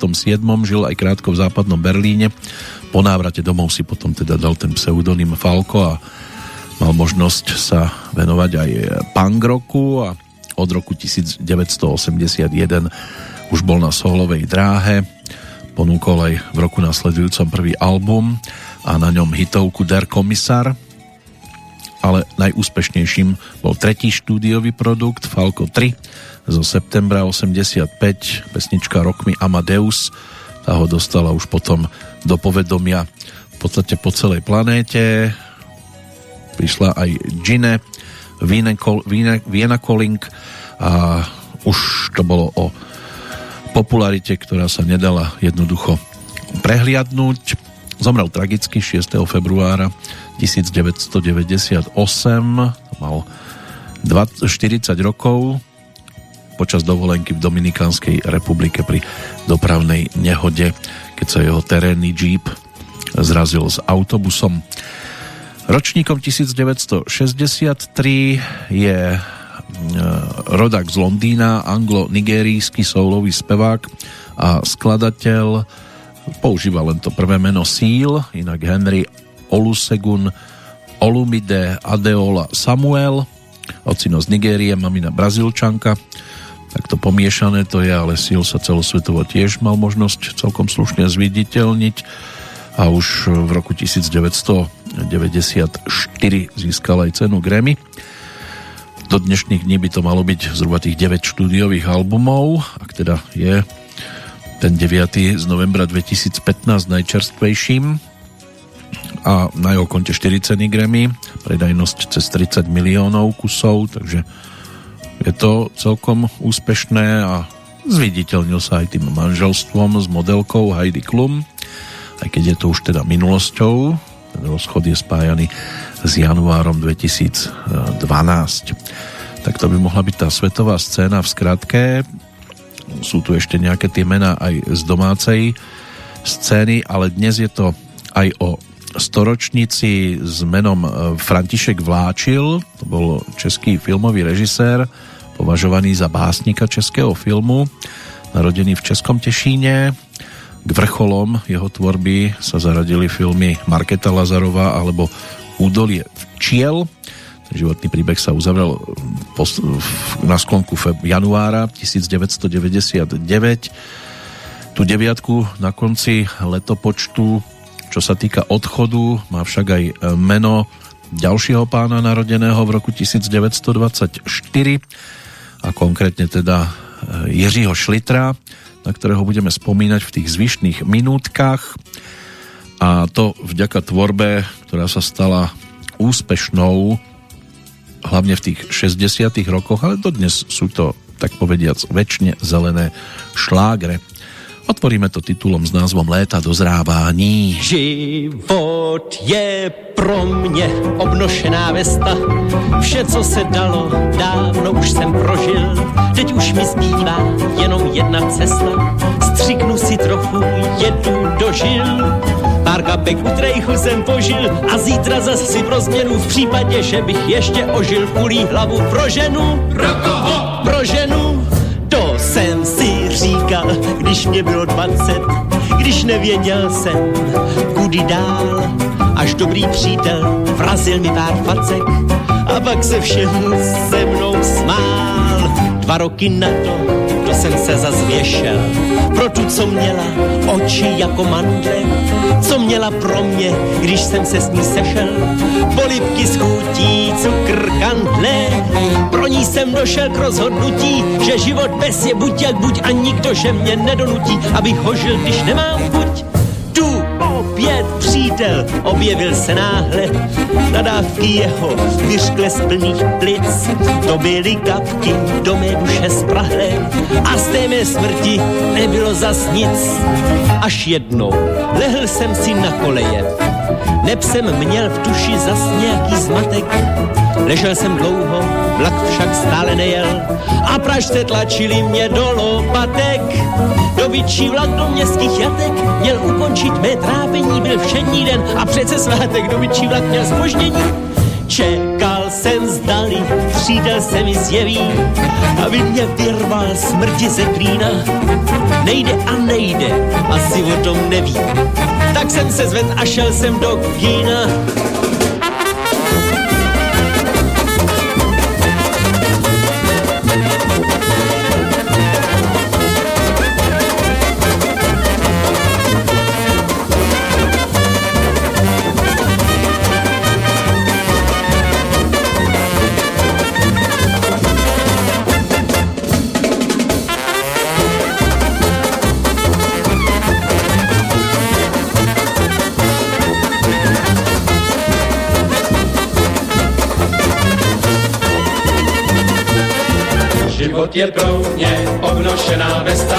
žil aj krátko v západnom Berlíne. Po návrate domov si potom teda dal ten pseudonym Falco a mal možnosť sa venovať aj punk roku a od roku 1981 už bol na solovej dráhe. Ponúkol aj v roku nasledujúcom prvý album a na ňom hitovku Der Komisar, ale najúspešnejším bol tretí štúdiový produkt Falco 3 zo septembra 85, pesnička Rockmi Amadeus, tá ho dostala už potom do povedomia v podstate po celej planéte. Prišla aj Gine, Vienna Calling a už to bolo o popularite, ktorá sa nedala jednoducho prehliadnúť. Zomrel tragicky 6. februára 1998, mal 20, 40 rokov počas dovolenky v Dominikánskej republike pri dopravnej nehode, keď sa jeho terénny jeep zrazil s autobusom. Ročníkom 1963 je e, rodak z Londýna, anglo-nigerijský soulový spevák a skladateľ používa len to prvé meno Seal, inak Henry Olusegun Olumide Adeola Samuel, ocino z Nigérie, mamina Brazílčanka, takto pomiešané to je, ale Seal sa celosvetovo tiež mal možnosť celkom slušne zviditeľniť a už v roku 1994 získal aj cenu Grammy. Do dnešných dní by to malo byť zhruba tých 9 štúdiových albumov, ak teda je ten 9. z novembra 2015 najčerstvejším a na jeho konte 40 Grammy, predajnosť cez 30 miliónov kusov, takže je to celkom úspešné a zviditeľnil sa aj tým manželstvom s modelkou Heidi Klum, aj keď je to už teda minulosťou, ten rozchod je spájaný s januárom 2012. Tak to by mohla byť tá svetová scéna v skratke sú tu ešte nejaké tie mená aj z domácej scény, ale dnes je to aj o storočnici s menom e, František Vláčil, to bol český filmový režisér, považovaný za básnika českého filmu, narodený v Českom Tešíne. K vrcholom jeho tvorby sa zaradili filmy Marketa Lazarova alebo Údolie včiel, životný príbeh sa uzavrel na sklonku januára 1999. Tu deviatku na konci letopočtu, čo sa týka odchodu, má však aj meno ďalšieho pána narodeného v roku 1924 a konkrétne teda e, Jiřího Šlitra, na ktorého budeme spomínať v tých zvyšných minútkach a to vďaka tvorbe, ktorá sa stala úspešnou hlavne v tých 60 rokoch, ale dodnes sú to, tak povediac, väčšine zelené šlágre. Otvoríme to titulom s názvom Léta dozrávání. Život je pro mě obnošená vesta. Vše, co se dalo, dávno už jsem prožil. Teď už mi zbývá jenom jedna cesta. Střiknu si trochu, jedu do žil. Pár kapek u trejchu jsem požil a zítra zas si pro změnu v případě, že bych ještě ožil kulí hlavu pro ženu. Pro koho? Pro ženu. Říkal, když mě bylo 20, když nevěděl jsem, kudy dál. Až dobrý přítel vrazil mi pár facek pak se všem se mnou smál. Dva roky na to, to jsem se zazvěšel pro tu, co měla oči jako mandle, co měla pro mě, když jsem se s ní sešel. Polipky s chutí, cukr, kantle, pro ní jsem došel k rozhodnutí, že život bez je buď jak buď a nikdo, že mě nedonutí, abych ho když nemám chuť. Opět přítel objevil se náhle, nadávky jeho vyřkle z plných plic, to byly kapky do mé duše sprahlé a z té mé smrti nebylo zas nic. Až jednou lehl jsem si na koleje, neb jsem měl v duši zas nějaký zmatek, ležel jsem dlouho, vlak však stále nejel. A pražce tlačili mě do lopatek. Dobyčí vlak do městských jatek měl ukončit mé trápení, byl všední den a přece svátek dobyčí vlak měl spoždění. Čekal jsem zdali, přítel se mi zjeví, aby mě vyrval smrti ze klína. Nejde a nejde, asi o tom neví. Tak jsem se zved a šel jsem do kína. Život je mě obnošená vesta,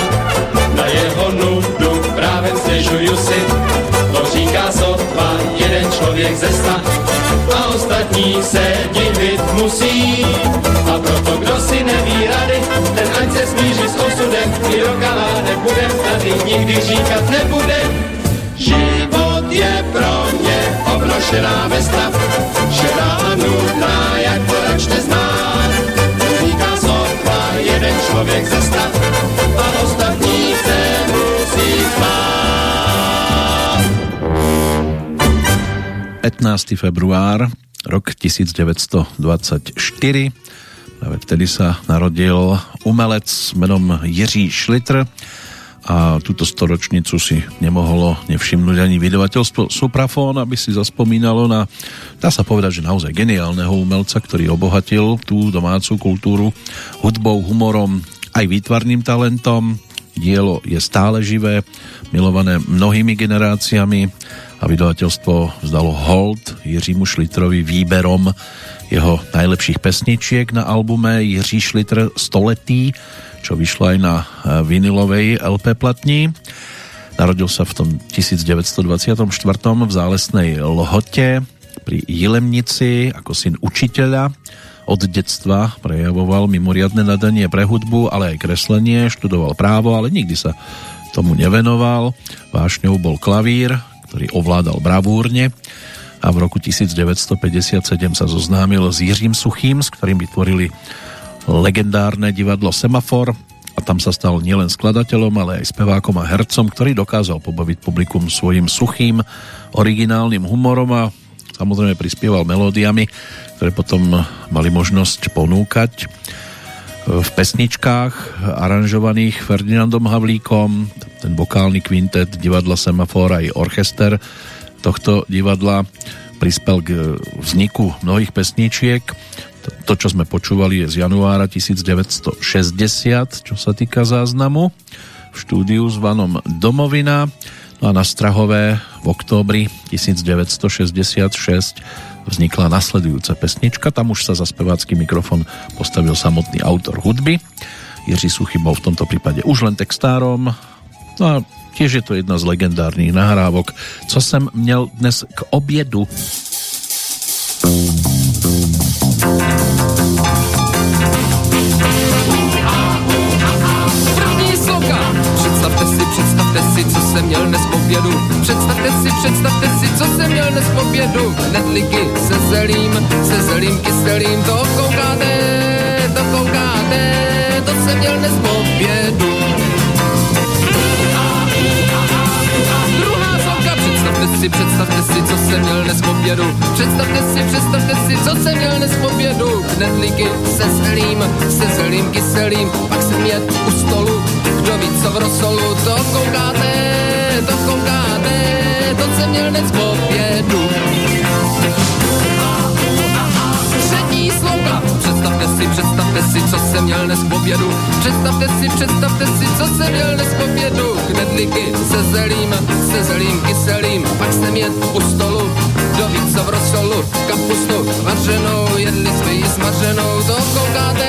na jeho nudu právě stěžuju si. To říká sotva jeden člověk ze sta a ostatní se divit musí. A proto kdo si neví rady, ten ať se smíří s osudem, i rokava nebudem tady nikdy říkat nebudem. Život je pro mě obnošená vesta, ze sta a ostatní se musí spát. 15. február, rok 1924. Práve vtedy sa narodil umelec menom Jiří Šlitr a túto storočnicu si nemohlo nevšimnúť ani vydavateľstvo Suprafón, aby si zaspomínalo na, dá sa povedať, že naozaj geniálneho umelca, ktorý obohatil tú domácu kultúru hudbou, humorom, aj výtvarným talentom. Dielo je stále živé, milované mnohými generáciami a vydavateľstvo vzdalo hold Jiřímu Šlitrovi výberom jeho najlepších pesničiek na albume Jiří Šlitr stoletý, čo vyšlo aj na vinilovej LP platni. Narodil sa v tom 1924. v zálesnej Lhote pri Jilemnici ako syn učiteľa. Od detstva prejavoval mimoriadne nadanie pre hudbu, ale aj kreslenie, študoval právo, ale nikdy sa tomu nevenoval. Vášňou bol klavír, ktorý ovládal bravúrne a v roku 1957 sa zoznámil s Jiřím Suchým, s ktorým vytvorili legendárne divadlo Semafor a tam sa stal nielen skladateľom, ale aj spevákom a hercom, ktorý dokázal pobaviť publikum svojim suchým, originálnym humorom a samozrejme prispieval melódiami, ktoré potom mali možnosť ponúkať v pesničkách aranžovaných Ferdinandom Havlíkom, ten vokálny kvintet divadla Semafor aj orchester tohto divadla prispel k vzniku mnohých pesničiek. To, čo sme počúvali, je z januára 1960, čo sa týka záznamu v štúdiu zvanom Domovina. A na Strahové v októbri 1966 vznikla nasledujúca pesnička. Tam už sa za spevácky mikrofon postavil samotný autor hudby. Jiří Suchy bol v tomto prípade už len textárom. No a tiež je to jedna z legendárnych nahrávok. Co som měl dnes k obiedu? Představte si, představte si, co jsem měl dnes obědu. Představte si, představte si, co jsem měl dnes v obědu. Se zelím, se zelím kyselým, to koukáte, to koukáte, to jsem měl dnes obědu. Obědu. Představte si, představte si, co jsem měl dnes v obědu. Knedlíky se zelím, se zelím kyselým, pak jsem jet u stolu. Kdo ví, co v rosolu, to koukáte, to koukáte, to jsem měl dnes v obědu. Představte si, představte si, co jsem měl dnes k obědu. Představte si, představte si, co jsem měl dnes k obědu. Knedlíky se zelím, se zelím kyselým, pak jsem jet u stolu. Do víco v rosolu, kapustu vařenou, jedli jsme ji smaženou. To koukáte,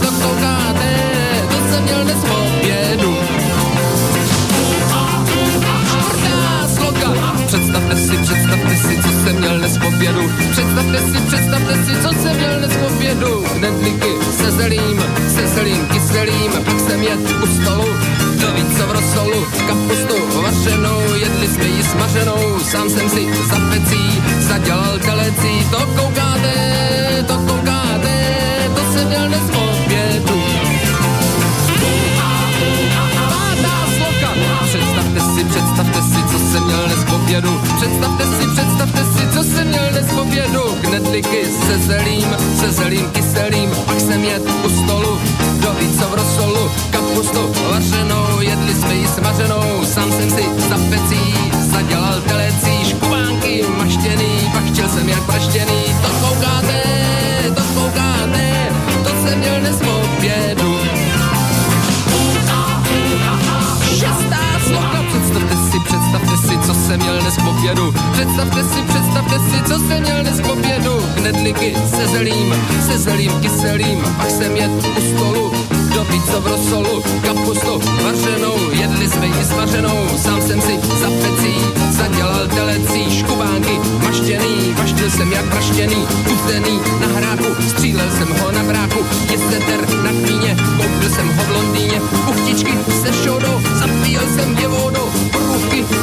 to koukáte, to jsem měl dnes k obědu. Představte si, představte si, co jsem měl dnes k obědu. Představte si, představte si, co jsem měl dnes k obědu. Knedlíky se zelím, se zelím kyselým, pak jsem jet u stolu. Do víco v rosolu, kapustu vařenou, jedli jsme ji smaženou. Sám jsem si za pecí zadělal telecí. To koukáte, to koukáte, to jsem měl dnes k obědu. Představte si, co jsem měl dnes k obědu. Představte si, představte si, co jsem měl dnes k obědu. Knedlíky se zelím, se zelím kyselým, pak jsem jet u stolu. Do víco v rosolu, kapustu vařenou, jedli jsme ji smaženou. Sám jsem si za pecí zadělal telecí, škubánky maštěný, pak chtěl jsem jak praštěný. To koukáte, to koukáte, to jsem měl dnes k obědu. Představte si, co jsem měl dnes k obědu. Představte si, představte si, co jsem měl dnes k obědu. Knedlíky se zelím, se zelím kyselým, pak jsem jet u stolu. Do víco v rosolu, kapustu vařenou, jedli jsme ji smaženou, sám jsem si za pecí zadělal telecí, škubánky maštěný, vaštil jsem jak praštěný, tuftený na hráku, střílel jsem ho na bráku, je seter na kmíně, koupil jsem ho v Londýně, uchtičky se šodou, zapíjel jsem je vodou,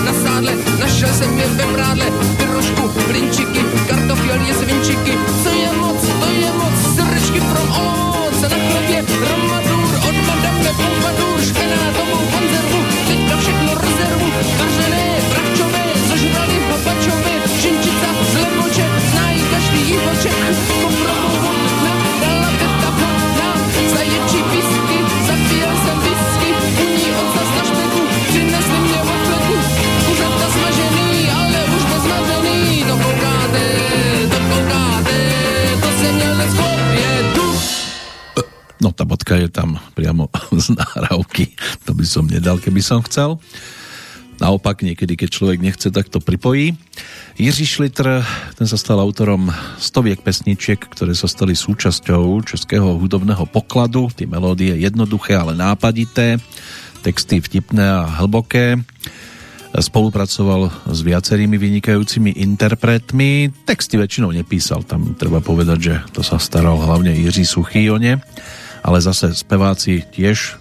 na sádle, našel jsem je ve prádle, pyrošku, blinčiky, kartofel je svinčiky, co je moc, to je moc, srdečky from Olomouc, na chlebě romadur, od madame Pompadour, špenátovou konzervu, teď na všechno rezervu, vařené, bravčové, zožrali hopačové, šinčica, zlemoče, znají každý jihoček, koprovou je tam priamo (laughs) z nahrávky. To by som nedal, keby som chcel. Naopak, niekedy, keď človek nechce, tak to pripojí. Jiří Šlitr, ten sa stal autorom stoviek pesničiek, ktoré sa stali súčasťou českého hudobného pokladu. Tí melódie jednoduché, ale nápadité. Texty vtipné a hlboké. Spolupracoval s viacerými vynikajúcimi interpretmi. Texty väčšinou nepísal, tam treba povedať, že to sa staral hlavne Jiří Suchý o ne. Ale zase speváci tiež,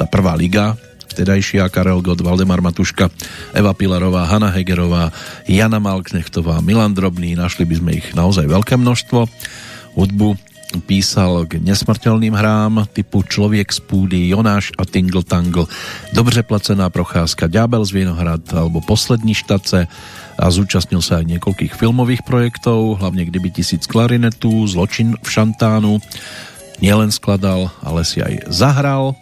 tá prvá liga, vtedajšia Karel Gott, Valdemar Matuška, Eva Pilarová, Hanna Hegerová, Jana Malknechtová, Milan Drobný, našli by sme ich naozaj veľké množstvo. Hudbu písal k nesmrteľným hrám typu Člověk z půdy, Jonáš a Tingle Tangle, Dobře placená procházka, Ďábel z Vinohrad alebo Poslední štace a zúčastnil sa aj niekoľkých filmových projektov, hlavne Kdyby tisíc klarinetů, Zločin v Šantánu, nielen skladal, ale si aj zahral.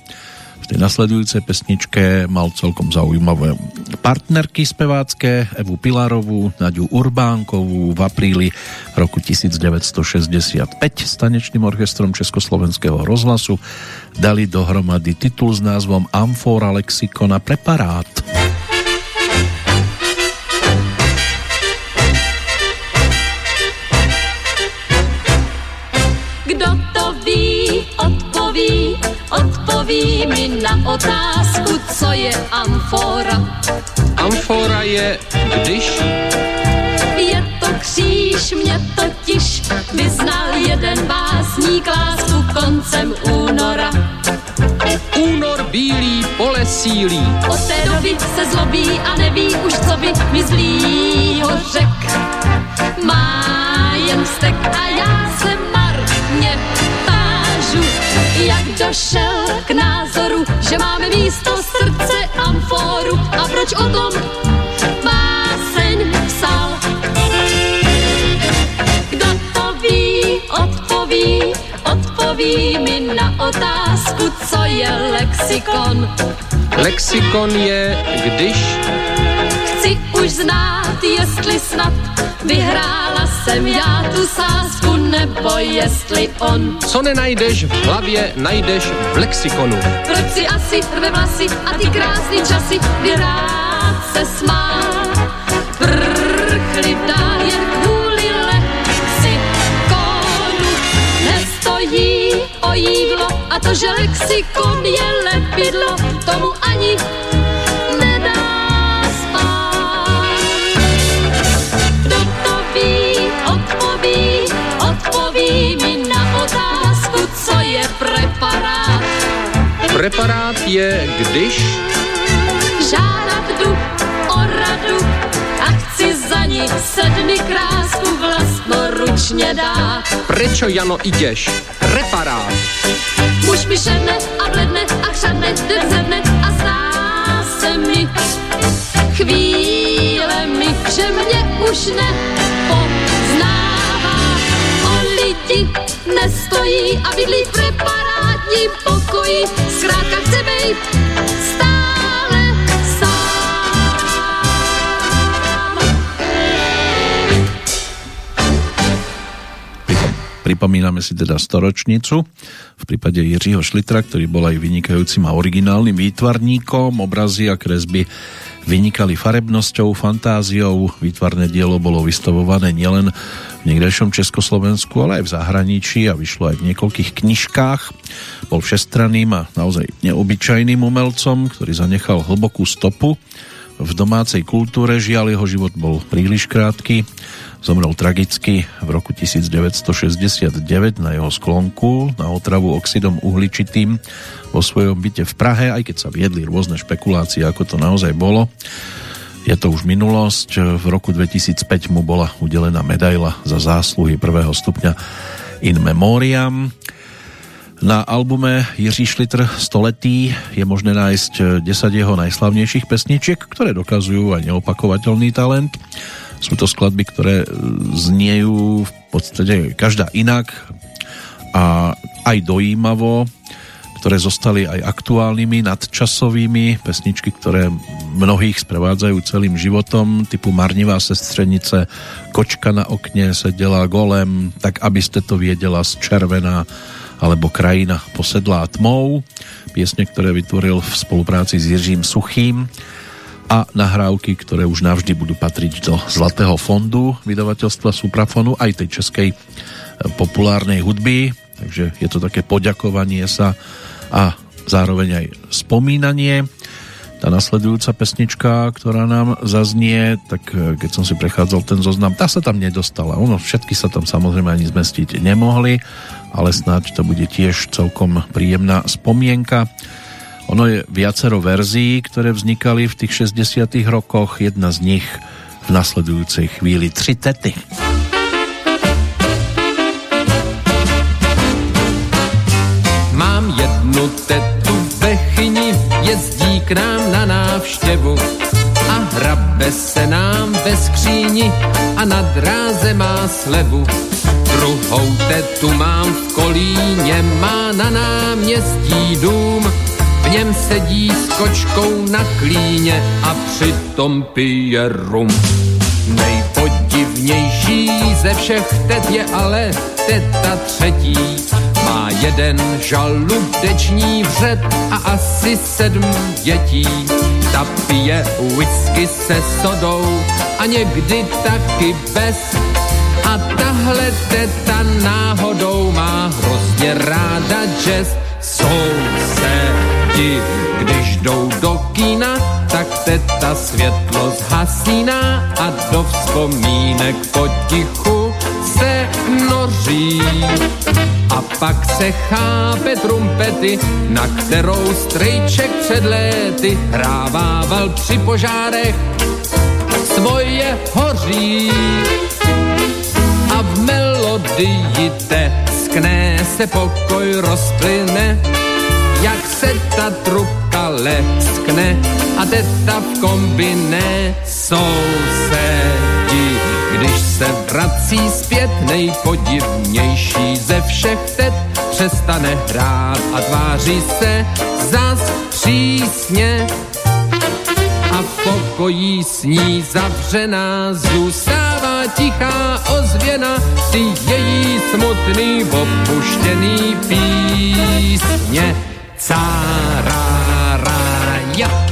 V tej nasledujúcej pesničke mal celkom zaujímavé partnerky spevácké, Evu Pilarovú, Naďu Urbánkovú v apríli roku 1965 s tanečným orchestrom Československého rozhlasu dali dohromady titul s názvom Amfora Lexikona Preparát. Otázku, co je amfora. Amfora je, když Je to kříž, mě totiž vyznal jeden básník lásku koncem února. únor bílý pole sílí. Od té doby se zlobí a neví už, co by mi zlýho řek. Má jen vztek a já tážu, jak došel k názoru, že máme místo srdce amforu a proč o tom báseň psal. Kdo to ví, odpoví, odpoví mi na otázku, co je lexikon. Lexikon je, když Chci už znát znát, jestli snad vyhrála jsem já tu sásku, nebo jestli on. Co nenajdeš v hlavě, najdeš v lexikonu. Proč si asi rve vlasy a ty krásný časy, kdy rád se smá. Prchli dál jen kvůli lexikonu. Nestojí o jídlo a to, že lexikon je lepidlo, tomu ani preparát. Preparát je, když Žádat jdu o radu a chci za ní sedmi krásku vlastnoručně dát. prečo Jano ideš? Reparát. Muž mi šedne a bledne a chřadne, den ze dne a zdá se mi chvíle mi, že mě už nepoznává. O lidi nestojí a bydlí v preparátním pokoji. Zkrátka chce být stále sám. Pripomíname si teda storočnicu v prípade Jiřího Šlitra, ktorý bol aj vynikajúcim a originálnym výtvarníkom. Obrazy a kresby vynikali farebnosťou, fantáziou. Výtvarné dielo bolo vystavované nielen v niekdejšom Československu, ale aj v zahraničí a vyšlo aj v niekoľkých knižkách. Bol všestranným a naozaj neobyčajným umelcom, ktorý zanechal hlbokú stopu v domácej kultúre. Žiaľ, jeho život bol príliš krátky. Zomrel tragicky v roku 1969 na jeho sklonku na otravu oxidom uhličitým vo svojom byte v Prahe, aj keď sa viedli rôzne špekulácie, ako to naozaj bolo. Je to už minulosť. V roku 2005 mu bola udelená medaila za zásluhy prvého stupňa in memoriam. Na albume Jiří Šlitr stoletý je možné nájsť 10 jeho najslavnejších pesničiek, ktoré dokazujú aj neopakovateľný talent. Sú to skladby, ktoré zniejú v podstate každá inak a aj dojímavo, ktoré zostali aj aktuálnymi, nadčasovými, pesničky, ktoré mnohých sprevádzajú celým životom, typu Marnivá sestřenice, Kočka na okne sedela golem, tak aby ste to viedela z červená, alebo Krajina posedlá tmou, piesne, ktoré vytvoril v spolupráci s Jiřím Suchým a nahrávky, ktoré už navždy budú patriť do Zlatého fondu vydavateľstva Suprafonu, aj tej českej populárnej hudby, takže je to také poďakovanie sa a zároveň aj spomínanie. Tá nasledujúca pesnička, ktorá nám zaznie, tak keď som si prechádzal ten zoznam, tá sa tam nedostala. Ono, všetky sa tam samozrejme ani zmestiť nemohli, ale snáď to bude tiež celkom príjemná spomienka. Ono je viacero verzií, ktoré vznikali v tých 60 rokoch. Jedna z nich v nasledujúcej chvíli Tři tety. Mám jednu tetu ve chyni, jezdí k nám na návštěvu a hrabe se nám ve skříni a na dráze má slevu. Druhou tetu mám v Kolíně, má na náměstí dům, v něm sedí s kočkou na klíně a přitom pije rum. Nejpodivnější ze všech tet je ale teta třetí. Má jeden žaludeční vřet a asi sedm dětí. Ta pije whisky se sodou a někdy taky bez. A tahle teta náhodou má hrozně ráda jazz. Sousedi, když jdou do kína, tak teta světlo zhasíná a do vzpomínek potichu se noří. A pak se chápe trumpety, na kterou strejček před léty hrávával při požárech svoje hoří. A v melodii teskne se pokoj rozplyne, jak se ta trubka leskne a teta v kombiné sousedi. Když se vrací zpět nejpodivnější ze všech tet, přestane hrát a tváří se zas přísně. A pokud pokojí sní zavřená, zůstává tichá ozvěna, ty její smutný opuštěný písně. Cára, ja.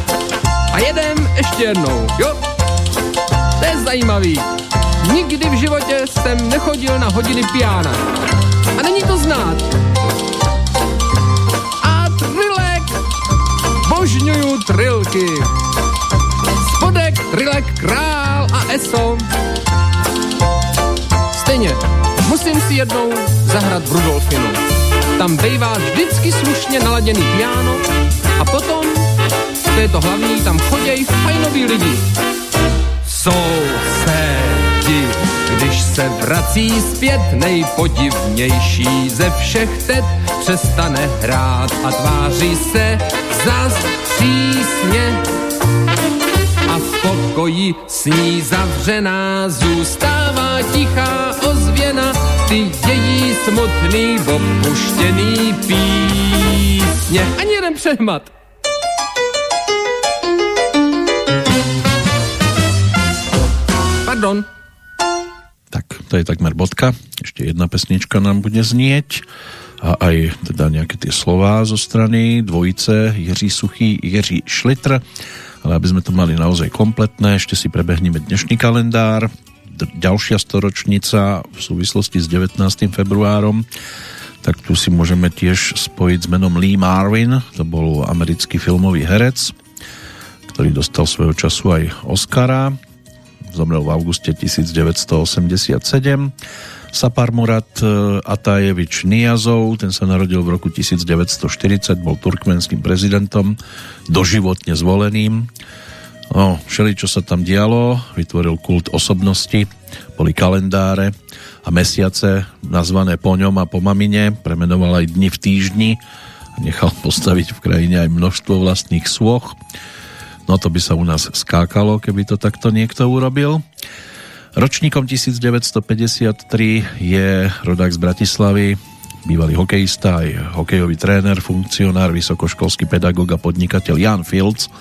A jedem ještě jednou, jo? To je zajímavý. Nikdy v životě jsem nechodil na hodiny piana. A není to znát. A trilek. Božňuju trilky. Spodek, trilek, král a eso. Stejně, musím si jednou zahrát v Rudolfinu. Tam bejvá vždycky slušně naladěný piano a potom, to je to hlavní, tam choděj fajnoví lidi. Sousedi, když se vrací zpět nejpodivnější ze všech tet, přestane hrát a tváří se zas přísně. A v pokoji sní zavřená zůstává tichá ozvěna, ty její smutný opuštěný písně. Ani jeden přehmat. Pardon. To je takmer bodka. Ešte jedna pesnička nám bude znieť a aj teda nejaké tie slová zo strany dvojice Jiří Suchý, Jiří Šlitr. Ale aby sme to mali naozaj kompletné, ešte si prebehneme dnešný kalendár. Ďalšia storočnica v súvislosti s 19. februárom tak tu si môžeme tiež spojiť s menom Lee Marvin, to bol americký filmový herec, ktorý dostal svojho času aj Oscara, zomrel v auguste 1987. Sapar Murat e, Atajevič Niazov, ten sa narodil v roku 1940, bol turkmenským prezidentom, doživotne zvoleným. No, všeli, čo sa tam dialo, vytvoril kult osobnosti, boli kalendáre a mesiace nazvané po ňom a po mamine, premenoval aj dni v týždni a nechal postaviť v krajine aj množstvo vlastných svoch. No to by sa u nás skákalo, keby to takto niekto urobil. Ročníkom 1953 je rodák z Bratislavy, bývalý hokejista, aj hokejový tréner, funkcionár, vysokoškolský pedagóg a podnikateľ Jan Fields,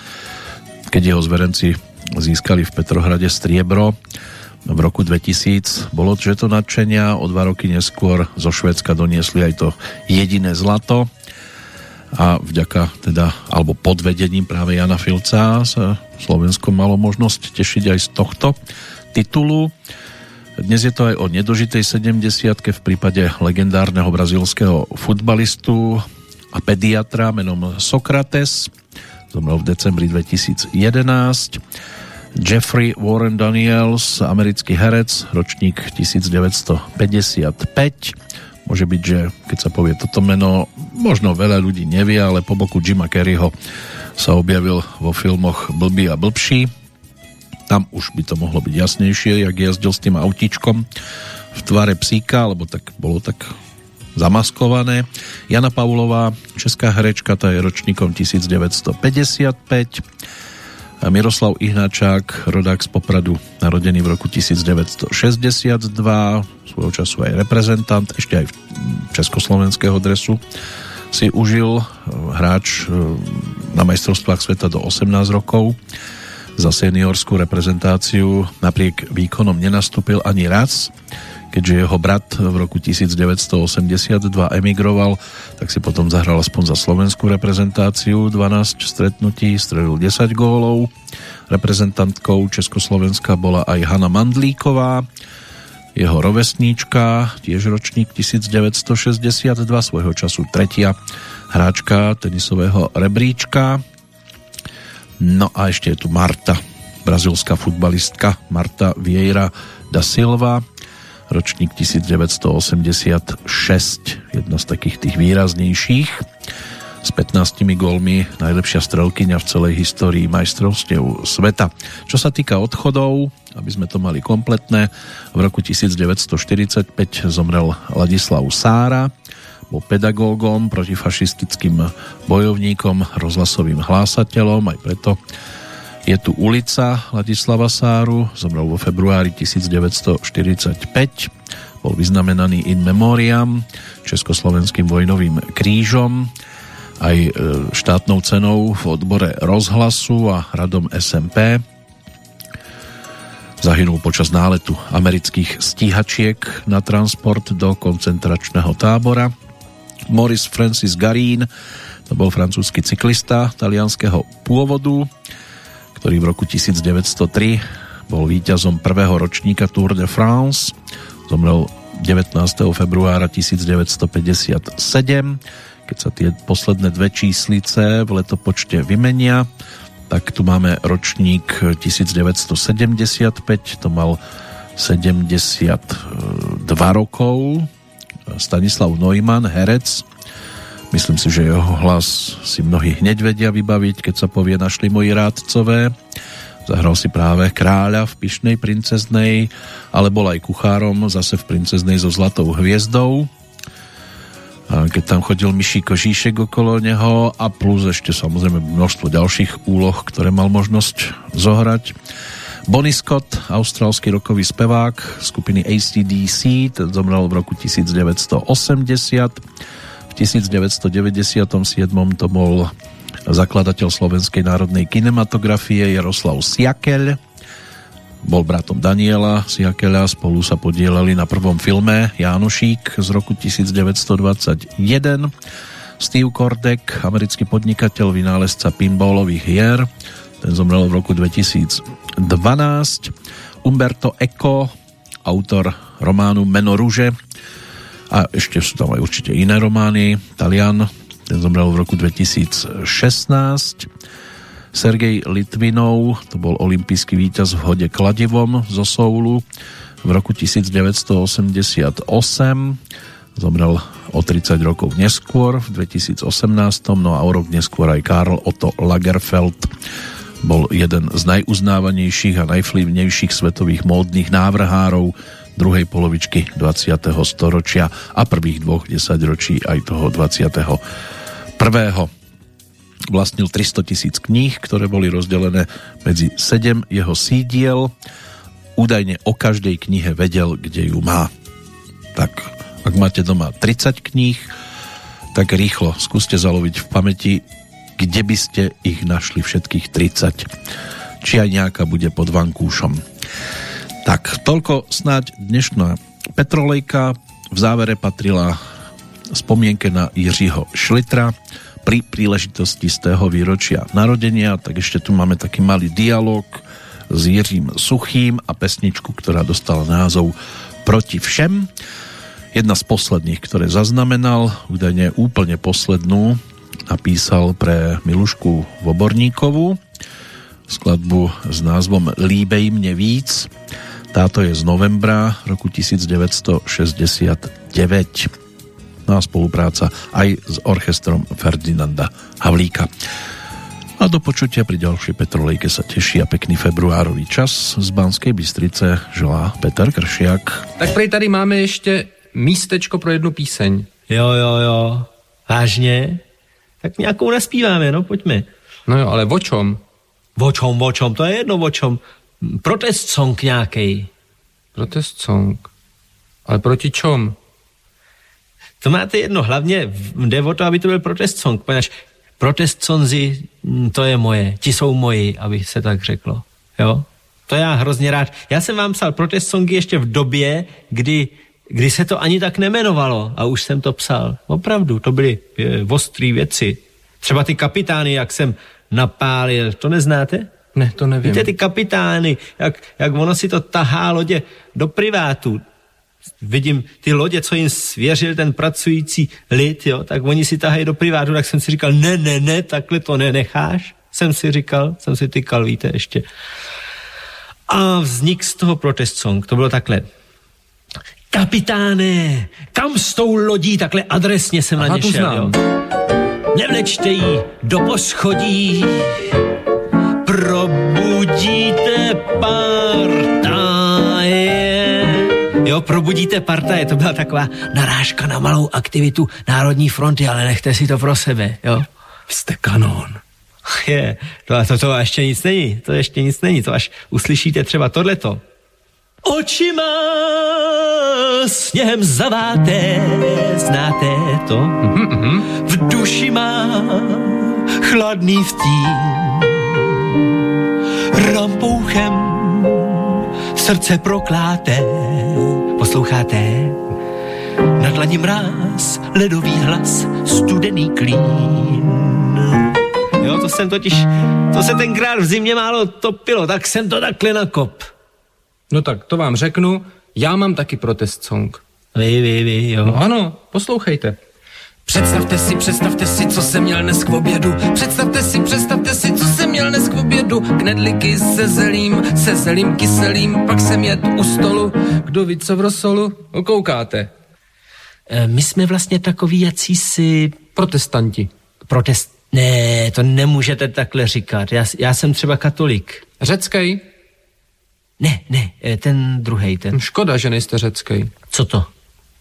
keď jeho zverenci získali v Petrohrade striebro v roku 2000 bolo že to nadšenia, o dva roky neskôr zo Švedska doniesli aj to jediné zlato a vďaka teda, alebo pod vedením práve Jana Filca sa Slovensko malo možnosť tešiť aj z tohto titulu. Dnes je to aj o nedožitej 70 v prípade legendárneho brazilského futbalistu a pediatra menom Sokrates. Zomrel v decembri 2011. Jeffrey Warren Daniels, americký herec, ročník 1955. Môže byť, že keď sa povie toto meno, možno veľa ľudí nevie, ale po boku Jima Carreyho sa objavil vo filmoch Blbý a blbší. Tam už by to mohlo byť jasnejšie, jak jazdil s tým autíčkom v tvare psíka, alebo tak bolo tak zamaskované. Jana Paulová, česká herečka, tá je ročníkom 1955 Miroslav Ihnačák, rodák z Popradu, narodený v roku 1962, svojho času aj reprezentant, ešte aj československého dresu si užil hráč e, na majstrovstvách sveta do 18 rokov. Za seniorskú reprezentáciu napriek výkonom nenastúpil ani raz keďže jeho brat v roku 1982 emigroval, tak si potom zahral aspoň za slovenskú reprezentáciu 12 stretnutí, strelil 10 gólov. Reprezentantkou Československa bola aj Hanna Mandlíková, jeho rovesníčka, tiež ročník 1962, svojho času tretia hráčka tenisového rebríčka. No a ešte je tu Marta, brazilská futbalistka Marta Vieira da Silva, ročník 1986, jedna z takých tých výraznejších. S 15 gólmi najlepšia strelkyňa v celej histórii majstrovstiev sveta. Čo sa týka odchodov, aby sme to mali kompletné, v roku 1945 zomrel Ladislav Sára, bol pedagógom, protifašistickým bojovníkom, rozhlasovým hlásateľom, aj preto je tu ulica Ladislava Sáru, zomrel vo februári 1945, bol vyznamenaný in memoriam Československým vojnovým krížom, aj e, štátnou cenou v odbore rozhlasu a radom SMP Zahynul počas náletu amerických stíhačiek na transport do koncentračného tábora. Morris Francis Garín, to bol francúzsky cyklista talianského pôvodu, ktorý v roku 1903 bol víťazom prvého ročníka Tour de France. Zomrel 19. februára 1957, keď sa tie posledné dve číslice v letopočte vymenia tak tu máme ročník 1975, to mal 72 rokov. Stanislav Neumann, herec. Myslím si, že jeho hlas si mnohí hneď vedia vybaviť, keď sa povie našli moji rádcové. Zahral si práve kráľa v Pišnej princeznej, ale bol aj kuchárom zase v princeznej so zlatou hviezdou keď tam chodil Myší Kožíšek okolo neho a plus ešte samozrejme množstvo ďalších úloh, ktoré mal možnosť zohrať. Bonnie Scott, austrálsky rokový spevák skupiny ACDC, ten zomrel v roku 1980. V 1997 to bol zakladateľ Slovenskej národnej kinematografie Jaroslav Siakeľ, bol bratom Daniela Siakeľa, spolu sa podielali na prvom filme Jánošík z roku 1921. Steve Kordek, americký podnikateľ, vynálezca pinballových hier, ten zomrel v roku 2012. Umberto Eco, autor románu Meno rúže a ešte sú tam aj určite iné romány. Talian, ten zomrel v roku 2016. Sergej Litvinov, to bol olimpijský víťaz v hode kladivom zo Soulu v roku 1988. Zomrel o 30 rokov neskôr, v 2018, no a o rok neskôr aj Karl Otto Lagerfeld bol jeden z najuznávanejších a najvplyvnejších svetových módnych návrhárov druhej polovičky 20. storočia a prvých dvoch desaťročí aj toho 21 vlastnil 300 tisíc kníh, ktoré boli rozdelené medzi 7 jeho sídiel. Údajne o každej knihe vedel, kde ju má. Tak, ak máte doma 30 kníh, tak rýchlo skúste zaloviť v pamäti, kde by ste ich našli všetkých 30. Či aj nejaká bude pod vankúšom. Tak, toľko snáď dnešná Petrolejka. V závere patrila spomienke na Jiřího Šlitra, pri príležitosti z tého výročia narodenia, tak ešte tu máme taký malý dialog s Jiřím Suchým a pesničku, ktorá dostala názov Proti všem. Jedna z posledných, ktoré zaznamenal, údajne úplne poslednú, napísal pre Milušku Voborníkovú skladbu s názvom Líbej mne víc. Táto je z novembra roku 1969 no a spolupráca aj s orchestrom Ferdinanda Havlíka. A do počutia pri ďalšej Petrolejke sa teší a pekný februárový čas z Banskej Bystrice želá Peter Kršiak. Tak prej tady máme ještě místečko pro jednu píseň. Jo, jo, jo. Vážně? Tak nějakou naspíváme, no pojďme. No jo, ale o čom? O čom, o čom, to je jedno o čom. Protest song nějaký. Protest song. Ale proti čom? To máte jedno, hlavně jde o to, aby to byl protest song, poněž protest sonzy, mm, to je moje, ti jsou moji, aby se tak řeklo, jo? To já hrozně rád. Já jsem vám psal protest songy ještě v době, kdy, kdy se to ani tak nemenovalo a už jsem to psal. Opravdu, to byly je, ostrý věci. Třeba ty kapitány, jak jsem napálil, to neznáte? Ne, to nevím. Víte, ty kapitány, jak, jak ono si to tahá lodě do privátu vidím ty lodě, co jim svěřil ten pracující lid, jo, tak oni si tahají do privátu, tak jsem si říkal, ne, ne, ne, takhle to nenecháš, jsem si říkal, jsem si tykal, víte, ještě. A vznik z toho protest song, to bylo takhle. Kapitáne, kam s tou lodí, takhle adresně jsem Aha, na ně šel, jo. Nevlečte jí do poschodí, probudíte partaje Jo, probudíte partaje, to byla taková narážka na malou aktivitu Národní fronty, ale nechte si to pro sebe, jo. Jste kanón. Je, to, to, to ještě nic není, to ještě nic není, to až uslyšíte třeba tohleto. Očima sněhem zaváté, znáte to? V duši má chladný vtín. Rampouchem Srdce prokláté, posloucháte? Na dlani mráz, ledový hlas, studený klín. Jo, to jsem totiž, to se tenkrát v zimě málo topilo, tak jsem to takhle nakop. No tak to vám řeknu, já mám taky protest song. Vy, vy, vy, jo. No ano, poslouchejte. Představte si, představte si, co jsem měl dnes k obědu. Představte si, představte si, co jsem měl dnes k obědu. Knedliky se zelím, se zelím kyselým, pak jsem jet u stolu. Kdo ví, co v rosolu? No, koukáte. E, my jsme vlastně takový jacísi... Protestanti. Protest... Ne, to nemůžete takhle říkat. Já, já jsem třeba katolik. Řecký? Ne, ne, e, ten druhý, ten. Škoda, že nejste řecký. Co to?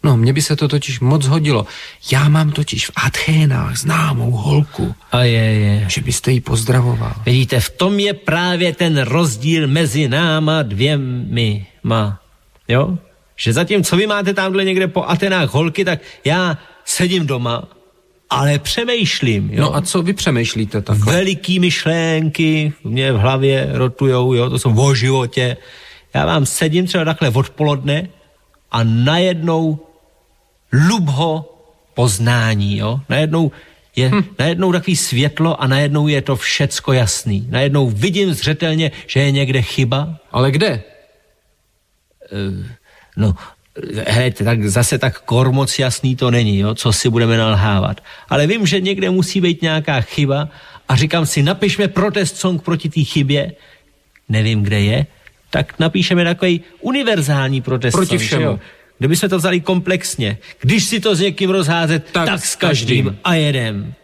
No, mně by se to totiž moc hodilo. Já mám totiž v Athénách známou holku. A je, je. Že byste jí pozdravoval. Vidíte, v tom je právě ten rozdíl mezi náma dvěmi. Ma. Jo? Že zatímco vy máte tamhle někde po Atenách holky, tak já sedím doma, ale přemýšlím. Jo? No a co vy přemýšlíte takhle? Veliký myšlenky mě v hlavě rotujou, jo, to jsou o životě. Já vám sedím třeba takhle odpoledne a najednou lubho poznání, jo? Najednou je hm. najednou takový světlo a najednou je to všecko jasný. Najednou vidím zřetelně, že je někde chyba. Ale kde? Uh, no, hejte, tak zase tak kor moc jasný to není, jo? co si budeme nalhávat. Ale vím, že někde musí být nějaká chyba a říkám si, napišme protest song proti té chybě, nevím, kde je, tak napíšeme takový univerzální protest Proti song, všemu. že jo? Kdyby jsme to vzali komplexně, když si to s někým rozházet, tak, tak s každým, každým a jedem.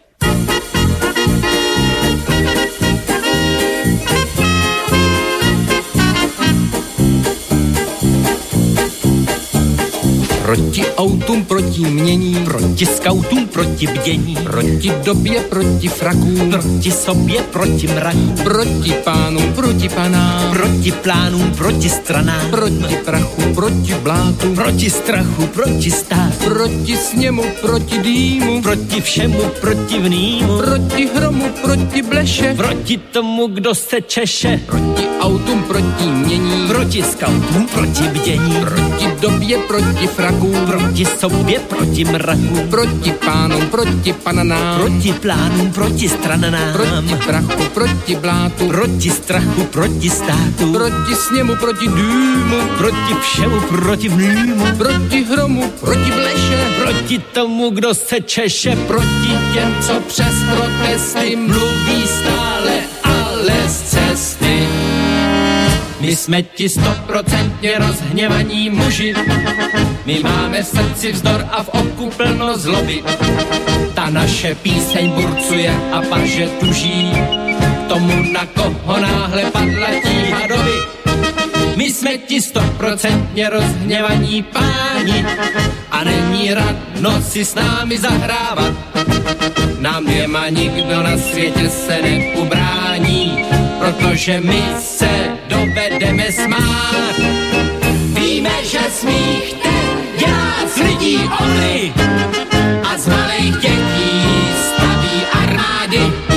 Proti autům, proti mění, proti skautům, proti bdění, proti době, proti frakům, proti sobě, proti mrakům, proti pánům, proti panám, proti plánům, proti stranám, proti prachu, proti blátu, proti strachu, proti státu, proti sněmu, proti dýmu, proti všemu protivnýmu, proti hromu, proti bleše, proti tomu, kdo se češe, proti autům, proti mění, proti skautům, proti bdění, proti době, proti frakům, proti sobě, proti mrakům, proti pánům, proti pananám, proti plánům, proti stranám, proti prachu, proti blátu, proti strachu, proti státu, proti sněmu, proti dýmu, proti všemu protivnému, proti hromu, proti bleše, proti tomu, kdo se češe, proti těm, co přes protesty mluví stále, ale z cesty. My jsme ti stoprocentně rozhněvaní muži, my máme v srdci vzdor a v oku plno zloby. Ta naše píseň burcuje a paže tuží, tomu na koho náhle padla tíha doby. My jsme ti stoprocentně rozhněvaní páni a není radno si s námi zahrávat. Nám dvěma nikdo na světě se neubrání, protože my se dovedeme smát. Víme, že smích ten dělá z lidí obry a z malých dětí staví armády.